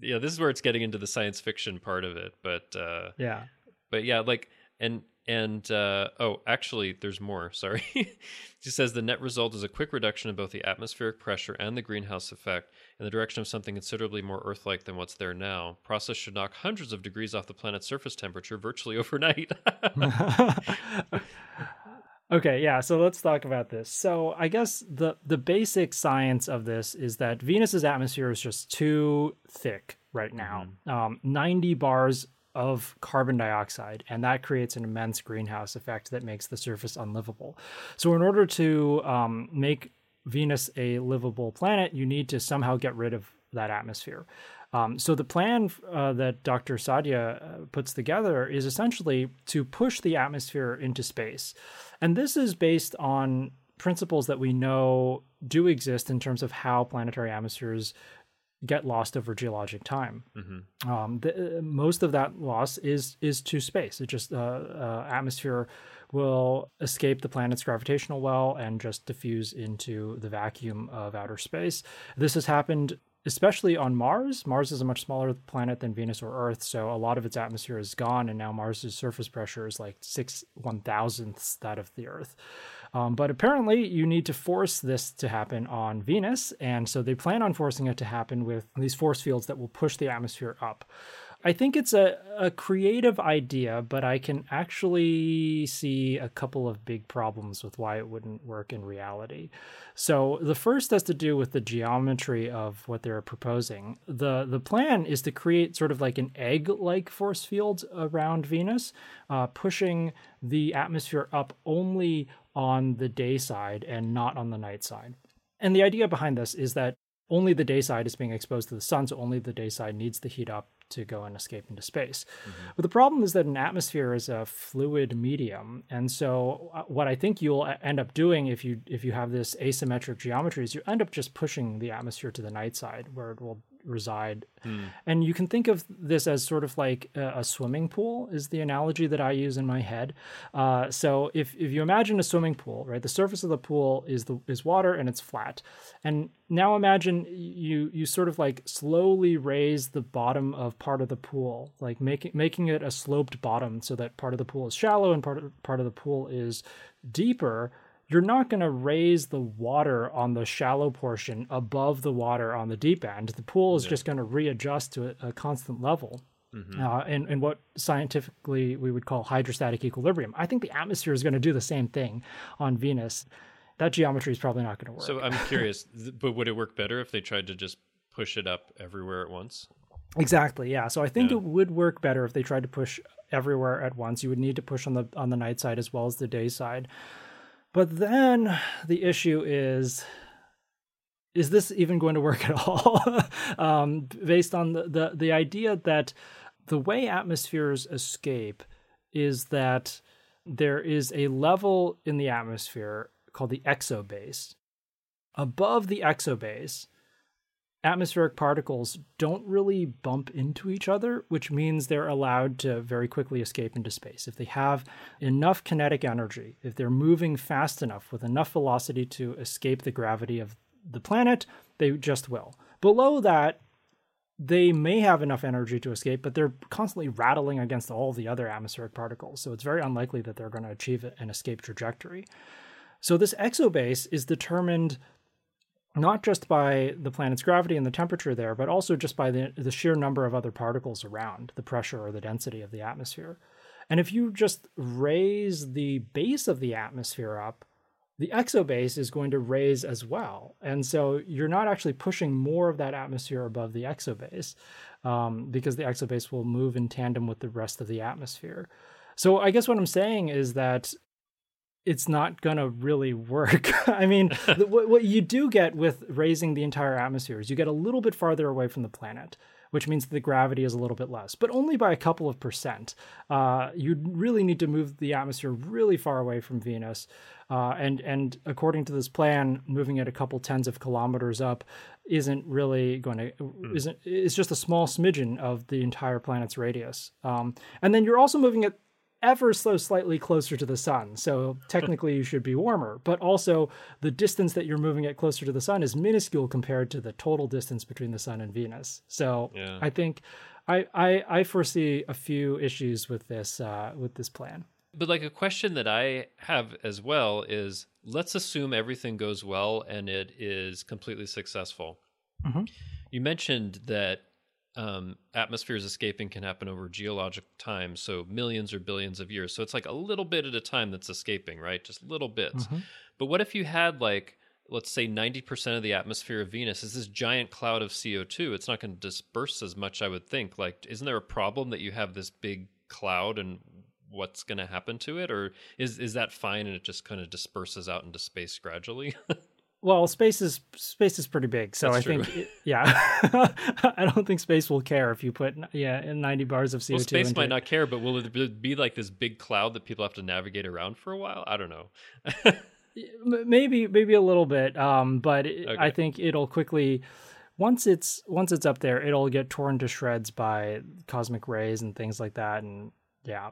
yeah, this is where it's getting into the science fiction part of it, but uh Yeah. But yeah, like and and uh, oh, actually, there's more. Sorry. she says the net result is a quick reduction in both the atmospheric pressure and the greenhouse effect in the direction of something considerably more Earth like than what's there now. Process should knock hundreds of degrees off the planet's surface temperature virtually overnight. okay, yeah, so let's talk about this. So I guess the, the basic science of this is that Venus's atmosphere is just too thick right now. Mm-hmm. Um, 90 bars of carbon dioxide, and that creates an immense greenhouse effect that makes the surface unlivable. So, in order to um, make Venus a livable planet, you need to somehow get rid of that atmosphere. Um, so, the plan uh, that Dr. Sadia uh, puts together is essentially to push the atmosphere into space. And this is based on principles that we know do exist in terms of how planetary atmospheres get lost over geologic time. Mm-hmm. Um, the, uh, most of that loss is is to space. It just uh, uh, atmosphere will escape the planet's gravitational well and just diffuse into the vacuum of outer space. This has happened especially on Mars. Mars is a much smaller planet than Venus or Earth, so a lot of its atmosphere is gone, and now Mars's surface pressure is like six one thousandths that of the Earth. Um, but apparently, you need to force this to happen on Venus, and so they plan on forcing it to happen with these force fields that will push the atmosphere up. I think it's a, a creative idea, but I can actually see a couple of big problems with why it wouldn't work in reality. So the first has to do with the geometry of what they're proposing. The the plan is to create sort of like an egg-like force field around Venus, uh, pushing the atmosphere up only on the day side and not on the night side. And the idea behind this is that only the day side is being exposed to the sun, so only the day side needs the heat up to go and escape into space. Mm-hmm. But the problem is that an atmosphere is a fluid medium, and so uh, what I think you'll end up doing if you if you have this asymmetric geometry is you end up just pushing the atmosphere to the night side where it will reside. Mm. And you can think of this as sort of like a, a, swimming pool is the analogy that I use in my head. Uh, so if, if you imagine a swimming pool, right, the surface of the pool is the is water and it's flat. And now imagine you you sort of like slowly raise the bottom of part of the pool, like making making it a sloped bottom so that part of the pool is shallow and part of, part of the pool is deeper you're not going to raise the water on the shallow portion above the water on the deep end. The pool is yeah. just going to readjust to a, a constant level. Mm-hmm. Uh, and, and what scientifically we would call hydrostatic equilibrium. I think the atmosphere is going to do the same thing on Venus. That geometry is probably not going to work. So I'm curious, but would it work better if they tried to just push it up everywhere at once? Exactly. Yeah. So I think yeah. it would work better if they tried to push everywhere at once. You would need to push on the on the night side as well as the day side. But then the issue is is this even going to work at all? um, based on the, the, the idea that the way atmospheres escape is that there is a level in the atmosphere called the exobase. Above the exobase, atmospheric particles don't really bump into each other, which means they're allowed to very quickly escape into space. If they have enough kinetic energy, if they're moving fast enough with enough velocity to escape the gravity of the planet, they just will. Below that, they may have enough energy to escape, but they're constantly rattling against all the other atmospheric particles. So it's very unlikely that they're going to achieve an escape trajectory. So this exobase is determined not just by the planet's gravity and the temperature there, but also just by the, the sheer number of other particles around, the pressure or the density of the atmosphere. And if you just raise the base of the atmosphere up, the exobase is going to raise as well. And so you're not actually pushing more of that atmosphere above the exobase um, because the exobase will move in tandem with the rest of the atmosphere. So I guess what I'm saying is that it's not going to really work. I mean, what, what you do get with raising the entire atmosphere is you get a little bit farther away from the planet which means the gravity is a little bit less, but only by a couple of percent. Uh, you really need to move the atmosphere really far away from Venus. Uh, and and according to this plan, moving it a couple tens of kilometers up isn't really going to mm. isn't it's just a small smidgen of the entire planet's radius. Um, and then you're also moving it ever so slightly closer to the sun. So technically you should be warmer, but also the distance that you're moving it closer to the sun is minuscule compared to the total distance between the sun and Venus. So yeah. I think I, I, I foresee a few issues with this uh, with this plan. But like a question that I have as well is let's assume everything goes well and it is completely successful. Mm-hmm. You mentioned that um, atmospheres escaping can happen over geologic time, so millions or billions of years. So it's like a little bit at a time that's escaping, right? Just little bits. Mm-hmm. But what if you had like, let's say 90% of the atmosphere of Venus is this giant cloud of CO2? It's not going to disperse as much, I would think. Like, isn't there a problem that you have this big cloud and what's going to happen to it or is is that fine and it just kind of disperses out into space gradually Well, space is space is pretty big, so That's I true. think it, yeah, I don't think space will care if you put yeah ninety bars of CO two. Well, space might it. not care, but will it be like this big cloud that people have to navigate around for a while? I don't know. maybe maybe a little bit, um, but it, okay. I think it'll quickly once it's once it's up there, it'll get torn to shreds by cosmic rays and things like that, and yeah,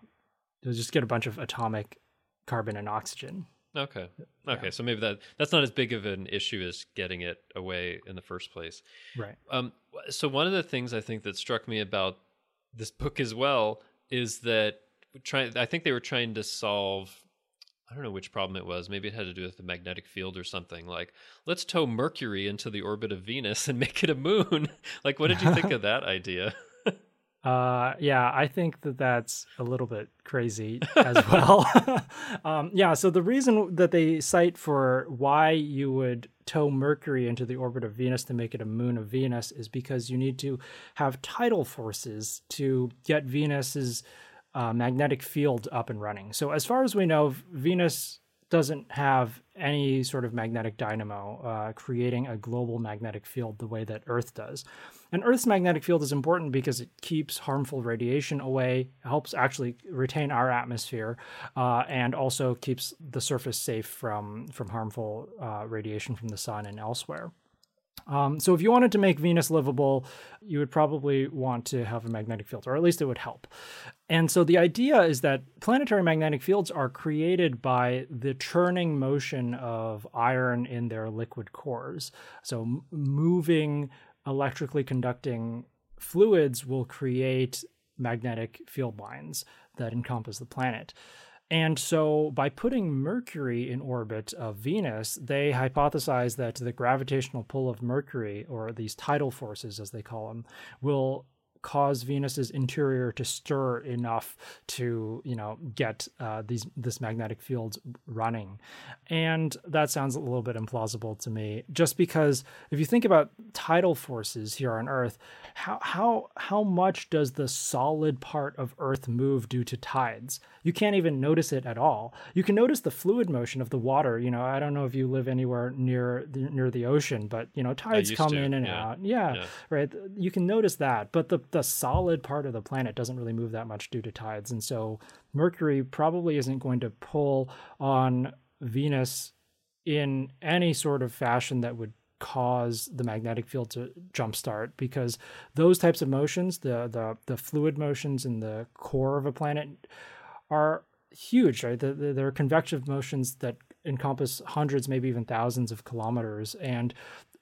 you'll just get a bunch of atomic carbon and oxygen. Okay. Okay. Yeah. So maybe that that's not as big of an issue as getting it away in the first place. Right. Um. So one of the things I think that struck me about this book as well is that trying. I think they were trying to solve. I don't know which problem it was. Maybe it had to do with the magnetic field or something. Like, let's tow Mercury into the orbit of Venus and make it a moon. like, what did you think of that idea? Uh, yeah, I think that that's a little bit crazy as well. um, yeah, so the reason that they cite for why you would tow Mercury into the orbit of Venus to make it a moon of Venus is because you need to have tidal forces to get Venus's uh, magnetic field up and running. So, as far as we know, Venus doesn't have any sort of magnetic dynamo uh, creating a global magnetic field the way that Earth does. And Earth's magnetic field is important because it keeps harmful radiation away, helps actually retain our atmosphere, uh, and also keeps the surface safe from, from harmful uh, radiation from the sun and elsewhere. Um, so if you wanted to make Venus livable, you would probably want to have a magnetic field, or at least it would help. And so the idea is that planetary magnetic fields are created by the churning motion of iron in their liquid cores. So moving electrically conducting fluids will create magnetic field lines that encompass the planet. And so, by putting Mercury in orbit of Venus, they hypothesize that the gravitational pull of Mercury, or these tidal forces as they call them, will cause Venus's interior to stir enough to, you know, get uh, these this magnetic field running. And that sounds a little bit implausible to me, just because if you think about tidal forces here on Earth, how how how much does the solid part of Earth move due to tides? You can't even notice it at all. You can notice the fluid motion of the water. You know, I don't know if you live anywhere near the, near the ocean, but you know, tides come to, in and yeah. out. Yeah, yeah, right. You can notice that, but the the solid part of the planet doesn't really move that much due to tides. And so Mercury probably isn't going to pull on Venus in any sort of fashion that would cause the magnetic field to jumpstart because those types of motions, the the the fluid motions in the core of a planet, are huge. Right, they're convective motions that encompass hundreds, maybe even thousands of kilometers, and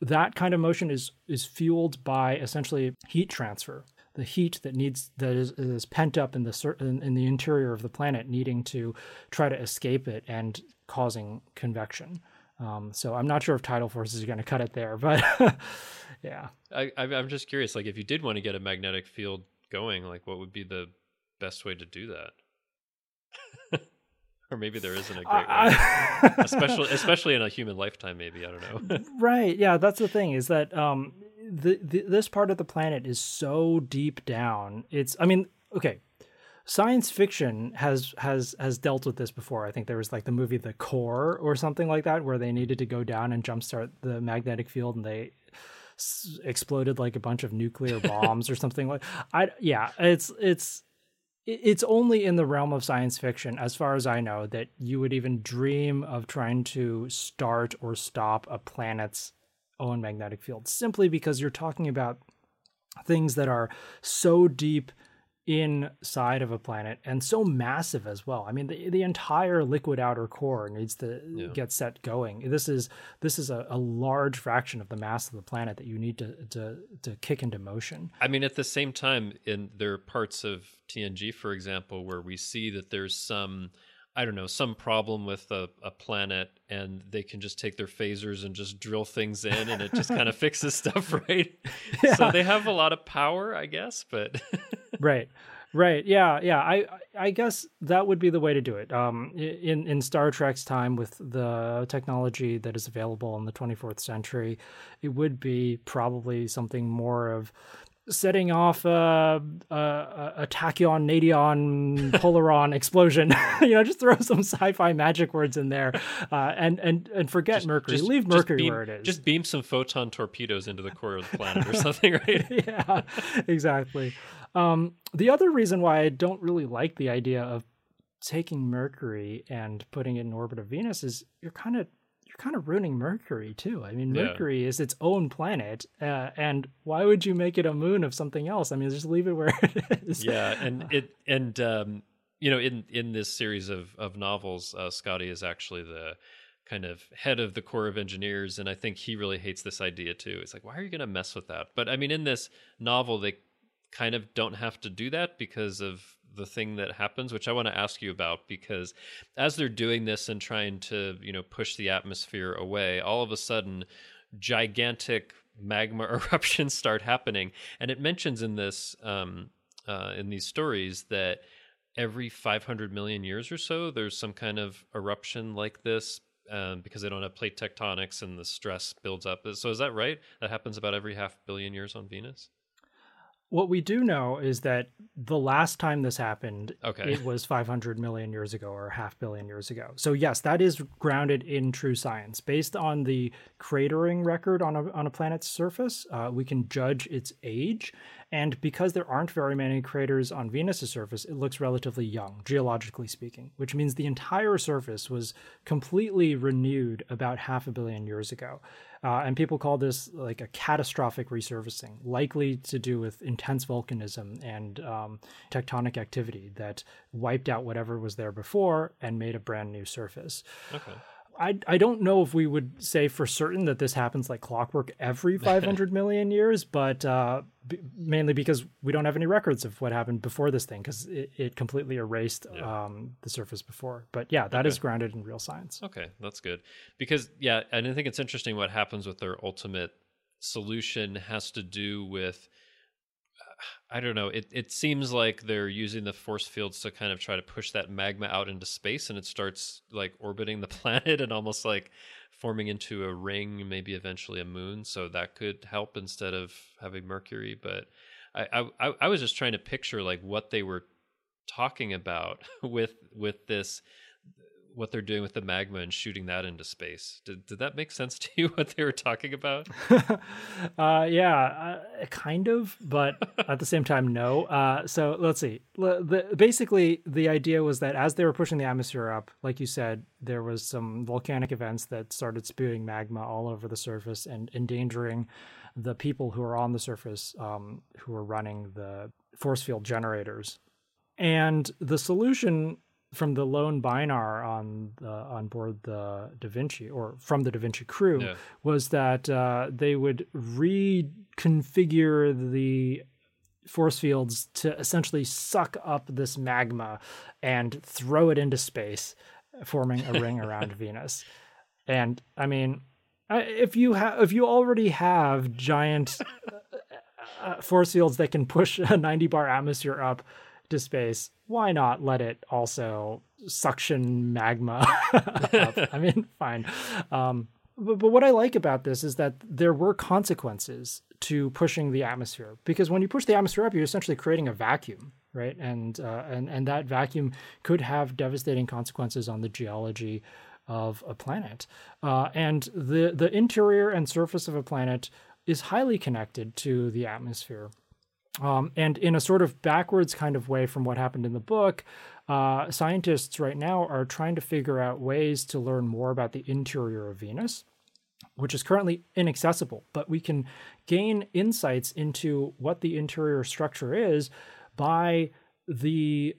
that kind of motion is is fueled by essentially heat transfer the heat that needs that is, is pent up in the in, in, the interior of the planet needing to try to escape it and causing convection. Um, so i'm not sure if tidal forces are going to cut it there but yeah. I, i'm just curious like if you did want to get a magnetic field going like what would be the best way to do that? Or maybe there isn't a great way. Especially especially in a human lifetime maybe i don't know. Right yeah that's the thing is that um, the, the this part of the planet is so deep down. It's I mean, okay, science fiction has has has dealt with this before. I think there was like the movie The Core or something like that, where they needed to go down and jumpstart the magnetic field, and they s- exploded like a bunch of nuclear bombs or something like. I yeah, it's it's it's only in the realm of science fiction, as far as I know, that you would even dream of trying to start or stop a planet's own magnetic field simply because you're talking about things that are so deep inside of a planet and so massive as well. I mean, the, the entire liquid outer core needs to yeah. get set going. This is this is a, a, large fraction of the mass of the planet that you need to, to to kick into motion. I mean, at the same time, in there are parts of TNG, for example, where we see that there's some I don't know, some problem with a, a, planet and they can just take their phasers and just drill things in and it just kind of fixes stuff, right? Yeah. So they have a lot of power, I guess, but Right. Right. Yeah, yeah. I I guess that would be the way to do it. Um in in Star Trek's time with the technology that is available in the 24th century, it would be probably something more of setting off a, a, a tachyon, nadion, polaron explosion. you know, just throw some sci-fi magic words in there, uh, and and and forget just, Mercury. Just, Leave Mercury beam, where it is. Just beam some photon torpedoes into the core of the planet or something, right? yeah, exactly. Um, the other reason why I don't really like the idea of taking Mercury and putting it in orbit of Venus is you're kind of kind of ruining Mercury too. I mean, Mercury yeah. is its own planet, uh, and why would you make it a moon of something else? I mean, just leave it where it is. Yeah, and it and um, you know, in in this series of of novels, uh, Scotty is actually the kind of head of the Corps of Engineers, and I think he really hates this idea too. It's like, why are you going to mess with that? But I mean, in this novel, they kind of don't have to do that because of the thing that happens which i want to ask you about because as they're doing this and trying to you know push the atmosphere away all of a sudden gigantic magma eruptions start happening. And it mentions in this um, uh, in these stories that every 500 million years or so there's some kind of eruption like this um, because they don't have plate tectonics and the stress builds up. So is that right? That happens about every half billion years on venus what we do know is that the last time this happened, okay. it was 500 million years ago or half billion years ago. So yes, that is grounded in true science. Based on the cratering record on a on a planet's surface, uh, we can judge its age, and because there aren't very many craters on Venus's surface, it looks relatively young, geologically speaking, which means the entire surface was completely renewed about half a billion years ago. Uh, and people call this like a catastrophic resurfacing, likely to do with intense volcanism and um, tectonic activity that wiped out whatever was there before and made a brand new surface. Okay. I, I don't know if we would say for certain that this happens like clockwork every 500 million years, but uh, b- mainly because we don't have any records of what happened before this thing because it, it, completely erased yeah. um, the surface before. But yeah, that okay. is grounded in real science. Okay, that's good. Because, yeah, and I think it's interesting what happens with their ultimate solution has to do with I don't know. It it seems like they're using the force fields to kind of try to push that magma out into space, and it starts like orbiting the planet and almost like forming into a ring, maybe eventually a moon. So that could help instead of having Mercury. But I I, I was just trying to picture like what they were talking about with with this what they're doing with the magma and shooting that into space. Did did that make sense to you? What they were talking about? uh, yeah, uh, kind of, but at the same time, no. Uh, so let's see. The, basically, the idea was that as they were pushing the atmosphere up, like you said, there was some volcanic events that started spewing magma all over the surface and endangering the people who are on the surface, um, who are running the force field generators. And the solution from the lone Bynar on the, on board the Da Vinci or from the Da Vinci crew yeah. was that uh, they would reconfigure the force fields to essentially suck up this magma and throw it into space, forming a ring around Venus. And I mean, if you have if you already have giant uh, force fields that can push a 90 bar atmosphere up to space, why not let it also suction magma? I mean, fine. Um, but, but what I like about this is that there were consequences to pushing the atmosphere because when you push the atmosphere up, you're essentially creating a vacuum, right? And uh, and and that vacuum could have devastating consequences on the geology of a planet. Uh, and the the interior and surface of a planet is highly connected to the atmosphere. Um, and in a sort of backwards kind of way from what happened in the book, uh, scientists right now are trying to figure out ways to learn more about the interior of Venus, which is currently inaccessible. But we can gain insights into what the interior structure is by the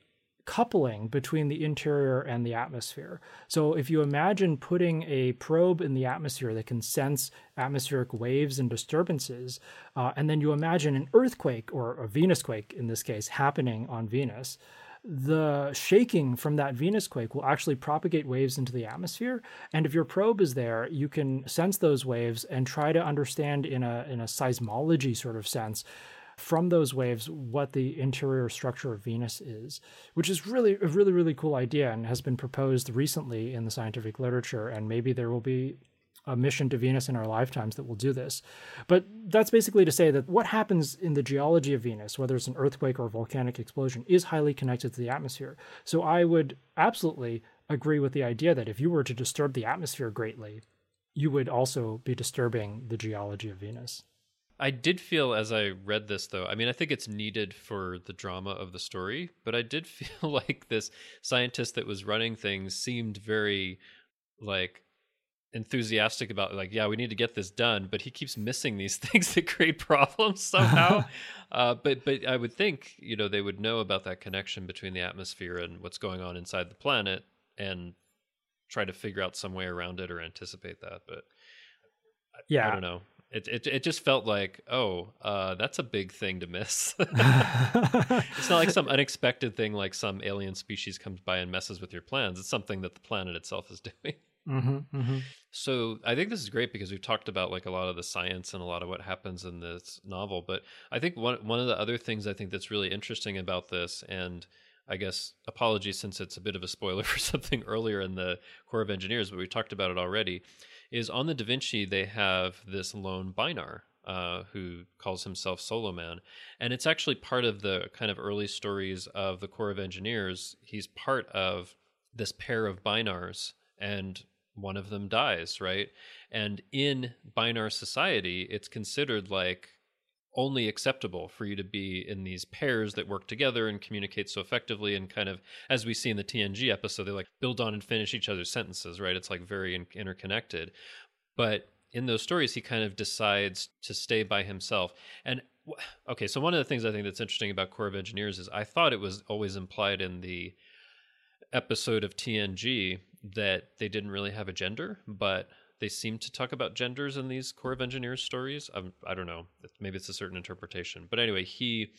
coupling between the interior and the atmosphere. So if you imagine putting a probe in the atmosphere that can sense atmospheric waves and disturbances, uh, and then you imagine an earthquake or a Venus quake in this case happening on Venus, the shaking from that Venus quake will actually propagate waves into the atmosphere. And if your probe is there, you can sense those waves and try to understand in a in a seismology sort of sense from those waves what the interior structure of Venus is, which is really a really really cool idea and has been proposed recently in the scientific literature. And maybe there will be a mission to Venus in our lifetimes that will do this. But that's basically to say that what happens in the geology of Venus, whether it's an earthquake or a volcanic explosion, is highly connected to the atmosphere. So I would absolutely agree with the idea that if you were to disturb the atmosphere greatly, you would also be disturbing the geology of Venus. I did feel as I read this, though, I mean, I think it's needed for the drama of the story, but I did feel like this scientist that was running things seemed very like enthusiastic about like yeah we need to get this done but he keeps missing these things that create problems somehow. Uh, but but i would think you know they would know about that connection between the atmosphere and what's going on inside the planet and try to figure out some way around it or anticipate that but yeah i, I don't know it, it it just felt like, oh, uh, that's a big thing to miss. it's not like some unexpected thing, like some alien species comes by and messes with your plans. It's something that the planet itself is doing. Mm-hmm, mm-hmm. So I think this is great because we've talked about like a lot of the science and a lot of what happens in this novel. But I think one one of the other things I think that's really interesting about this, and I guess apologies since it's a bit of a spoiler for something earlier in the Corps of Engineers, but we talked about it already, is on the Da Vinci they have this lone Bynar uh, who calls himself Soloman. And it's actually part of the kind of early stories of the Corps of Engineers. He's part of this pair of Bynars, and one of them dies, right? And in Bynar society, it's considered like only acceptable for you to be in these pairs that work together and communicate so effectively and kind of as we see in the TNG episode they like build on and finish each other's sentences right? It's like very in- interconnected. But in those stories he kind of decides to stay by himself. And okay so one of the things i think that's interesting about corps of engineers is i thought it was always implied in the episode of tng that they didn't really have a gender but they seem to talk about genders in these Corps of Engineers stories. I'm, I don't know. Maybe it's a certain interpretation. But anyway, he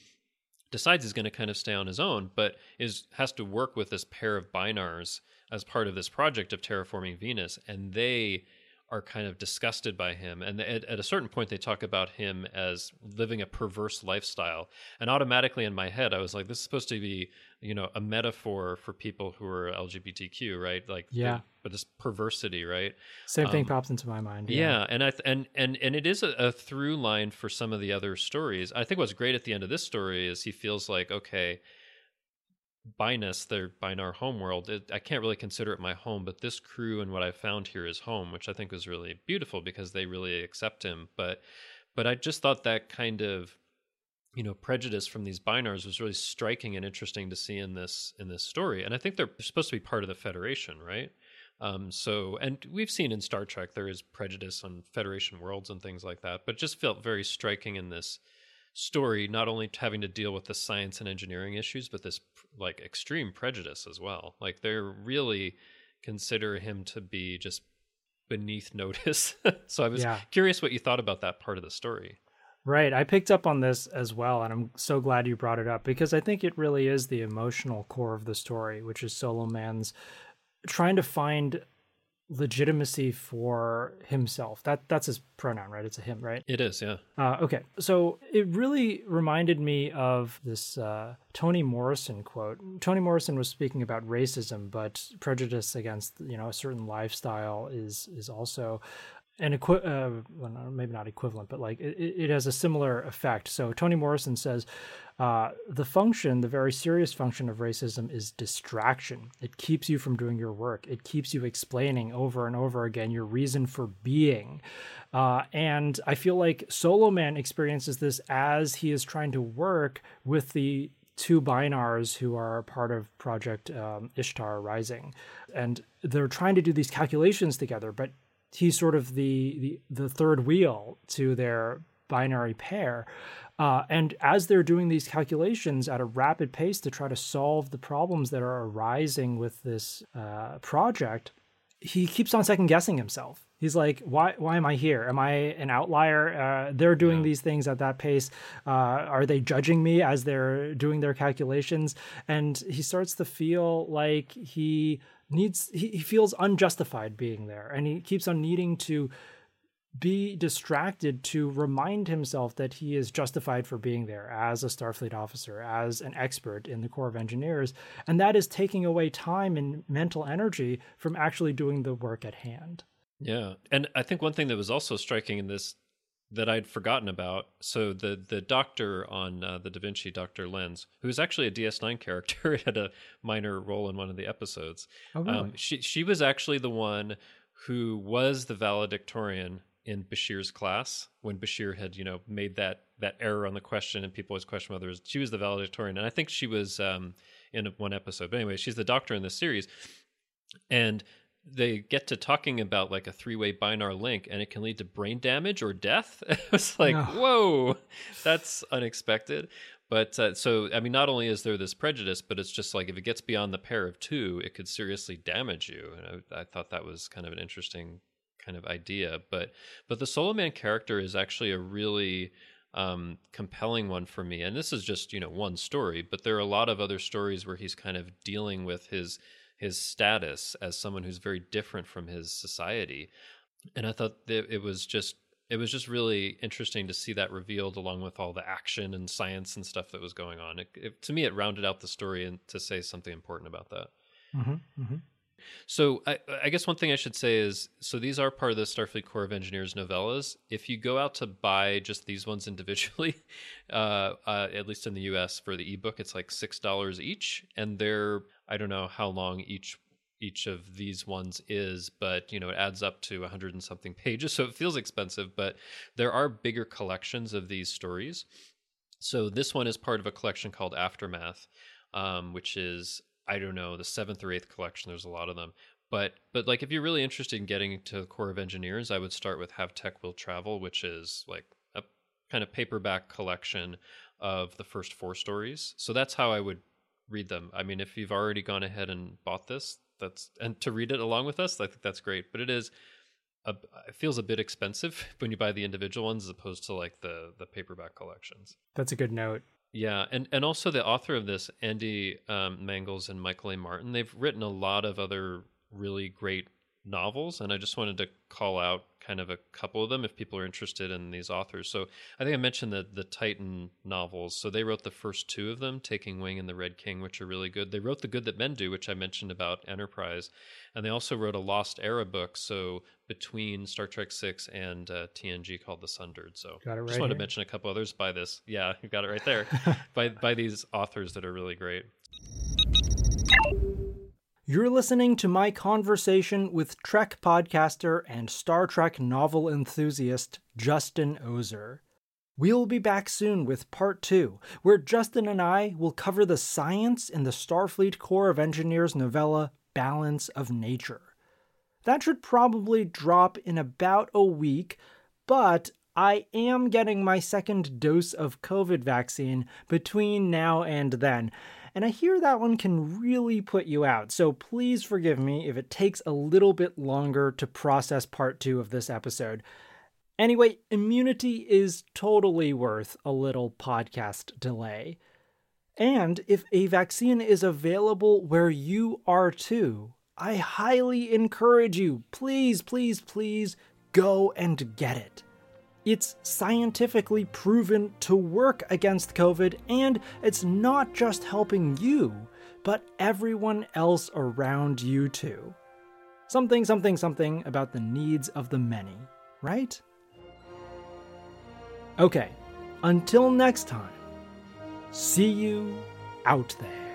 decides he's going to kind of stay on his own, but is has to work with this pair of Bynars as part of this project of terraforming Venus, and they are kind of disgusted by him. And at, at, a certain point, they talk about him as living a perverse lifestyle. And automatically in my head, I was like, this is supposed to be, you know, a metaphor for people who are LGBTQ, right? Like, yeah, but this perversity, right? Same um, thing pops into my mind. Yeah, yeah and I th- and and and it is a, a through line for some of the other stories. I think what's great at the end of this story is he feels like, okay, Bynaus, their Bynar homeworld, it, I can't really consider it my home, but this crew and what I found here is home, which I think was really beautiful because they really accept him. But but I just thought that kind of you know prejudice from these Bynars was really striking and interesting to see in this in this story and i think they're supposed to be part of the federation right um, so and we've seen in star trek there is prejudice on federation worlds and things like that but just felt very striking in this story not only having to deal with the science and engineering issues but this like extreme prejudice as well like they're really consider him to be just beneath notice so i was yeah. curious what you thought about that part of the story Right. I picked up on this as well, and I'm so glad you brought it up because I think it really is the emotional core of the story, which is Soloman's trying to find legitimacy for himself. That that's his pronoun, right? It's a him, right? It is, yeah. Uh, okay, so it really reminded me of this uh, Toni Morrison quote. Toni Morrison was speaking about racism, but prejudice against you know a certain lifestyle is is also an equi- uh, well, maybe not equivalent, but like it, it, has a similar effect. So Toni Morrison says uh, the function, the very serious function of racism, is distraction. It keeps you from doing your work. It keeps you explaining over and over again your reason for being. Uh, and I feel like Soloman experiences this as he is trying to work with the two Bynars who are part of Project um, Ishtar Rising, and they're trying to do these calculations together, but he's sort of the the, the third wheel to their binary pair. Uh, and as they're doing these calculations at a rapid pace to try to solve the problems that are arising with this uh, project, he keeps on second guessing himself. He's like, why? Why am I here? Am I an outlier? Uh, they're doing yeah. these things at that pace. Uh, are they judging me as they're doing their calculations? And he starts to feel like he needs he, he feels unjustified being there and he keeps on needing to be distracted to remind himself that he is justified for being there as a Starfleet officer, as an expert in the Corps of Engineers. And that is taking away time and mental energy from actually doing the work at hand. Yeah. And I think one thing that was also striking in this that I'd forgotten about. So the the doctor on uh, the Da Vinci, Doctor Lense, who's actually a DS9 character, had a minor role in one of the episodes. Oh, really? Um, she she was actually the one who was the valedictorian in Bashir's class when Bashir had you know made that that error on the question, and people always question whether was, she was the valedictorian, and I think she was um, in one episode. But anyway, she's the doctor in the series, and they get to talking about like a three-way Bynar link and it can lead to brain damage or death? It's like no. whoa that's unexpected. But uh, so i mean not only is there this prejudice but it's just like if it gets beyond the pair of two it could seriously damage you. And I, I thought that was kind of an interesting kind of idea. But but the Soloman character is actually a really um, compelling one for me. And this is just you know one story but there are a lot of other stories where he's kind of dealing with his his status as someone who's very different from his society. And I thought that it was just it was just really interesting to see that revealed along with all the action and science and stuff that was going on. It, it, to me, it rounded out the story and to say something important about that. Mm-hmm, mm-hmm. So I, I, guess one thing I should say is so these are part of the Starfleet Corps of Engineers novellas. If you go out to buy just these ones individually, uh, uh, at least in the U.S. for the ebook, it's like six dollars each, and they're I don't know how long each each of these ones is, but you know it adds up to a hundred and something pages, so it feels expensive. But there are bigger collections of these stories. So this one is part of a collection called Aftermath, um, which is I don't know, the seventh or eighth collection. There's a lot of them. But but like if you're really interested in getting to the Corps of Engineers, I would start with Have Tech Will Travel, which is like a kind of paperback collection of the first four stories. So that's how I would read them. I mean, if you've already gone ahead and bought this, that's and to read it along with us, I think that's great. But it is a, it feels a bit expensive when you buy the individual ones as opposed to like the the paperback collections. That's a good note. Yeah, and and also the author of this, Andy um, Mangels and Michael A. Martin, they've written a lot of other really great novels, and I just wanted to call out kind of a couple of them if people are interested in these authors. So I think I mentioned the the Titan novels. So they wrote the first two of them, Taking Wing and The Red King, which are really good. They wrote The Good That Men Do, which I mentioned about Enterprise, and they also wrote a Lost Era book. So between Star Trek Six and uh, TNG called The Sundered. So got it right just wanted here. to mention a couple others by this. Yeah, you got it right there. by by these authors that are really great. You're listening to my conversation with Trek podcaster and Star Trek novel enthusiast Justin Oser. We'll be back soon with part two, where Justin and I will cover the science in the Starfleet Corps of Engineers novella Balance of Nature. That should probably drop in about a week, but I am getting my second dose of COVID vaccine between now and then, and I hear that one can really put you out, so please forgive me if it takes a little bit longer to process part two of this episode. Anyway, immunity is totally worth a little podcast delay. And if a vaccine is available where you are too, I highly encourage you, please, please, please go and get it. It's scientifically proven to work against COVID, and it's not just helping you, but everyone else around you too. Something, something, something about the needs of the many, right? Okay, until next time, see you out there.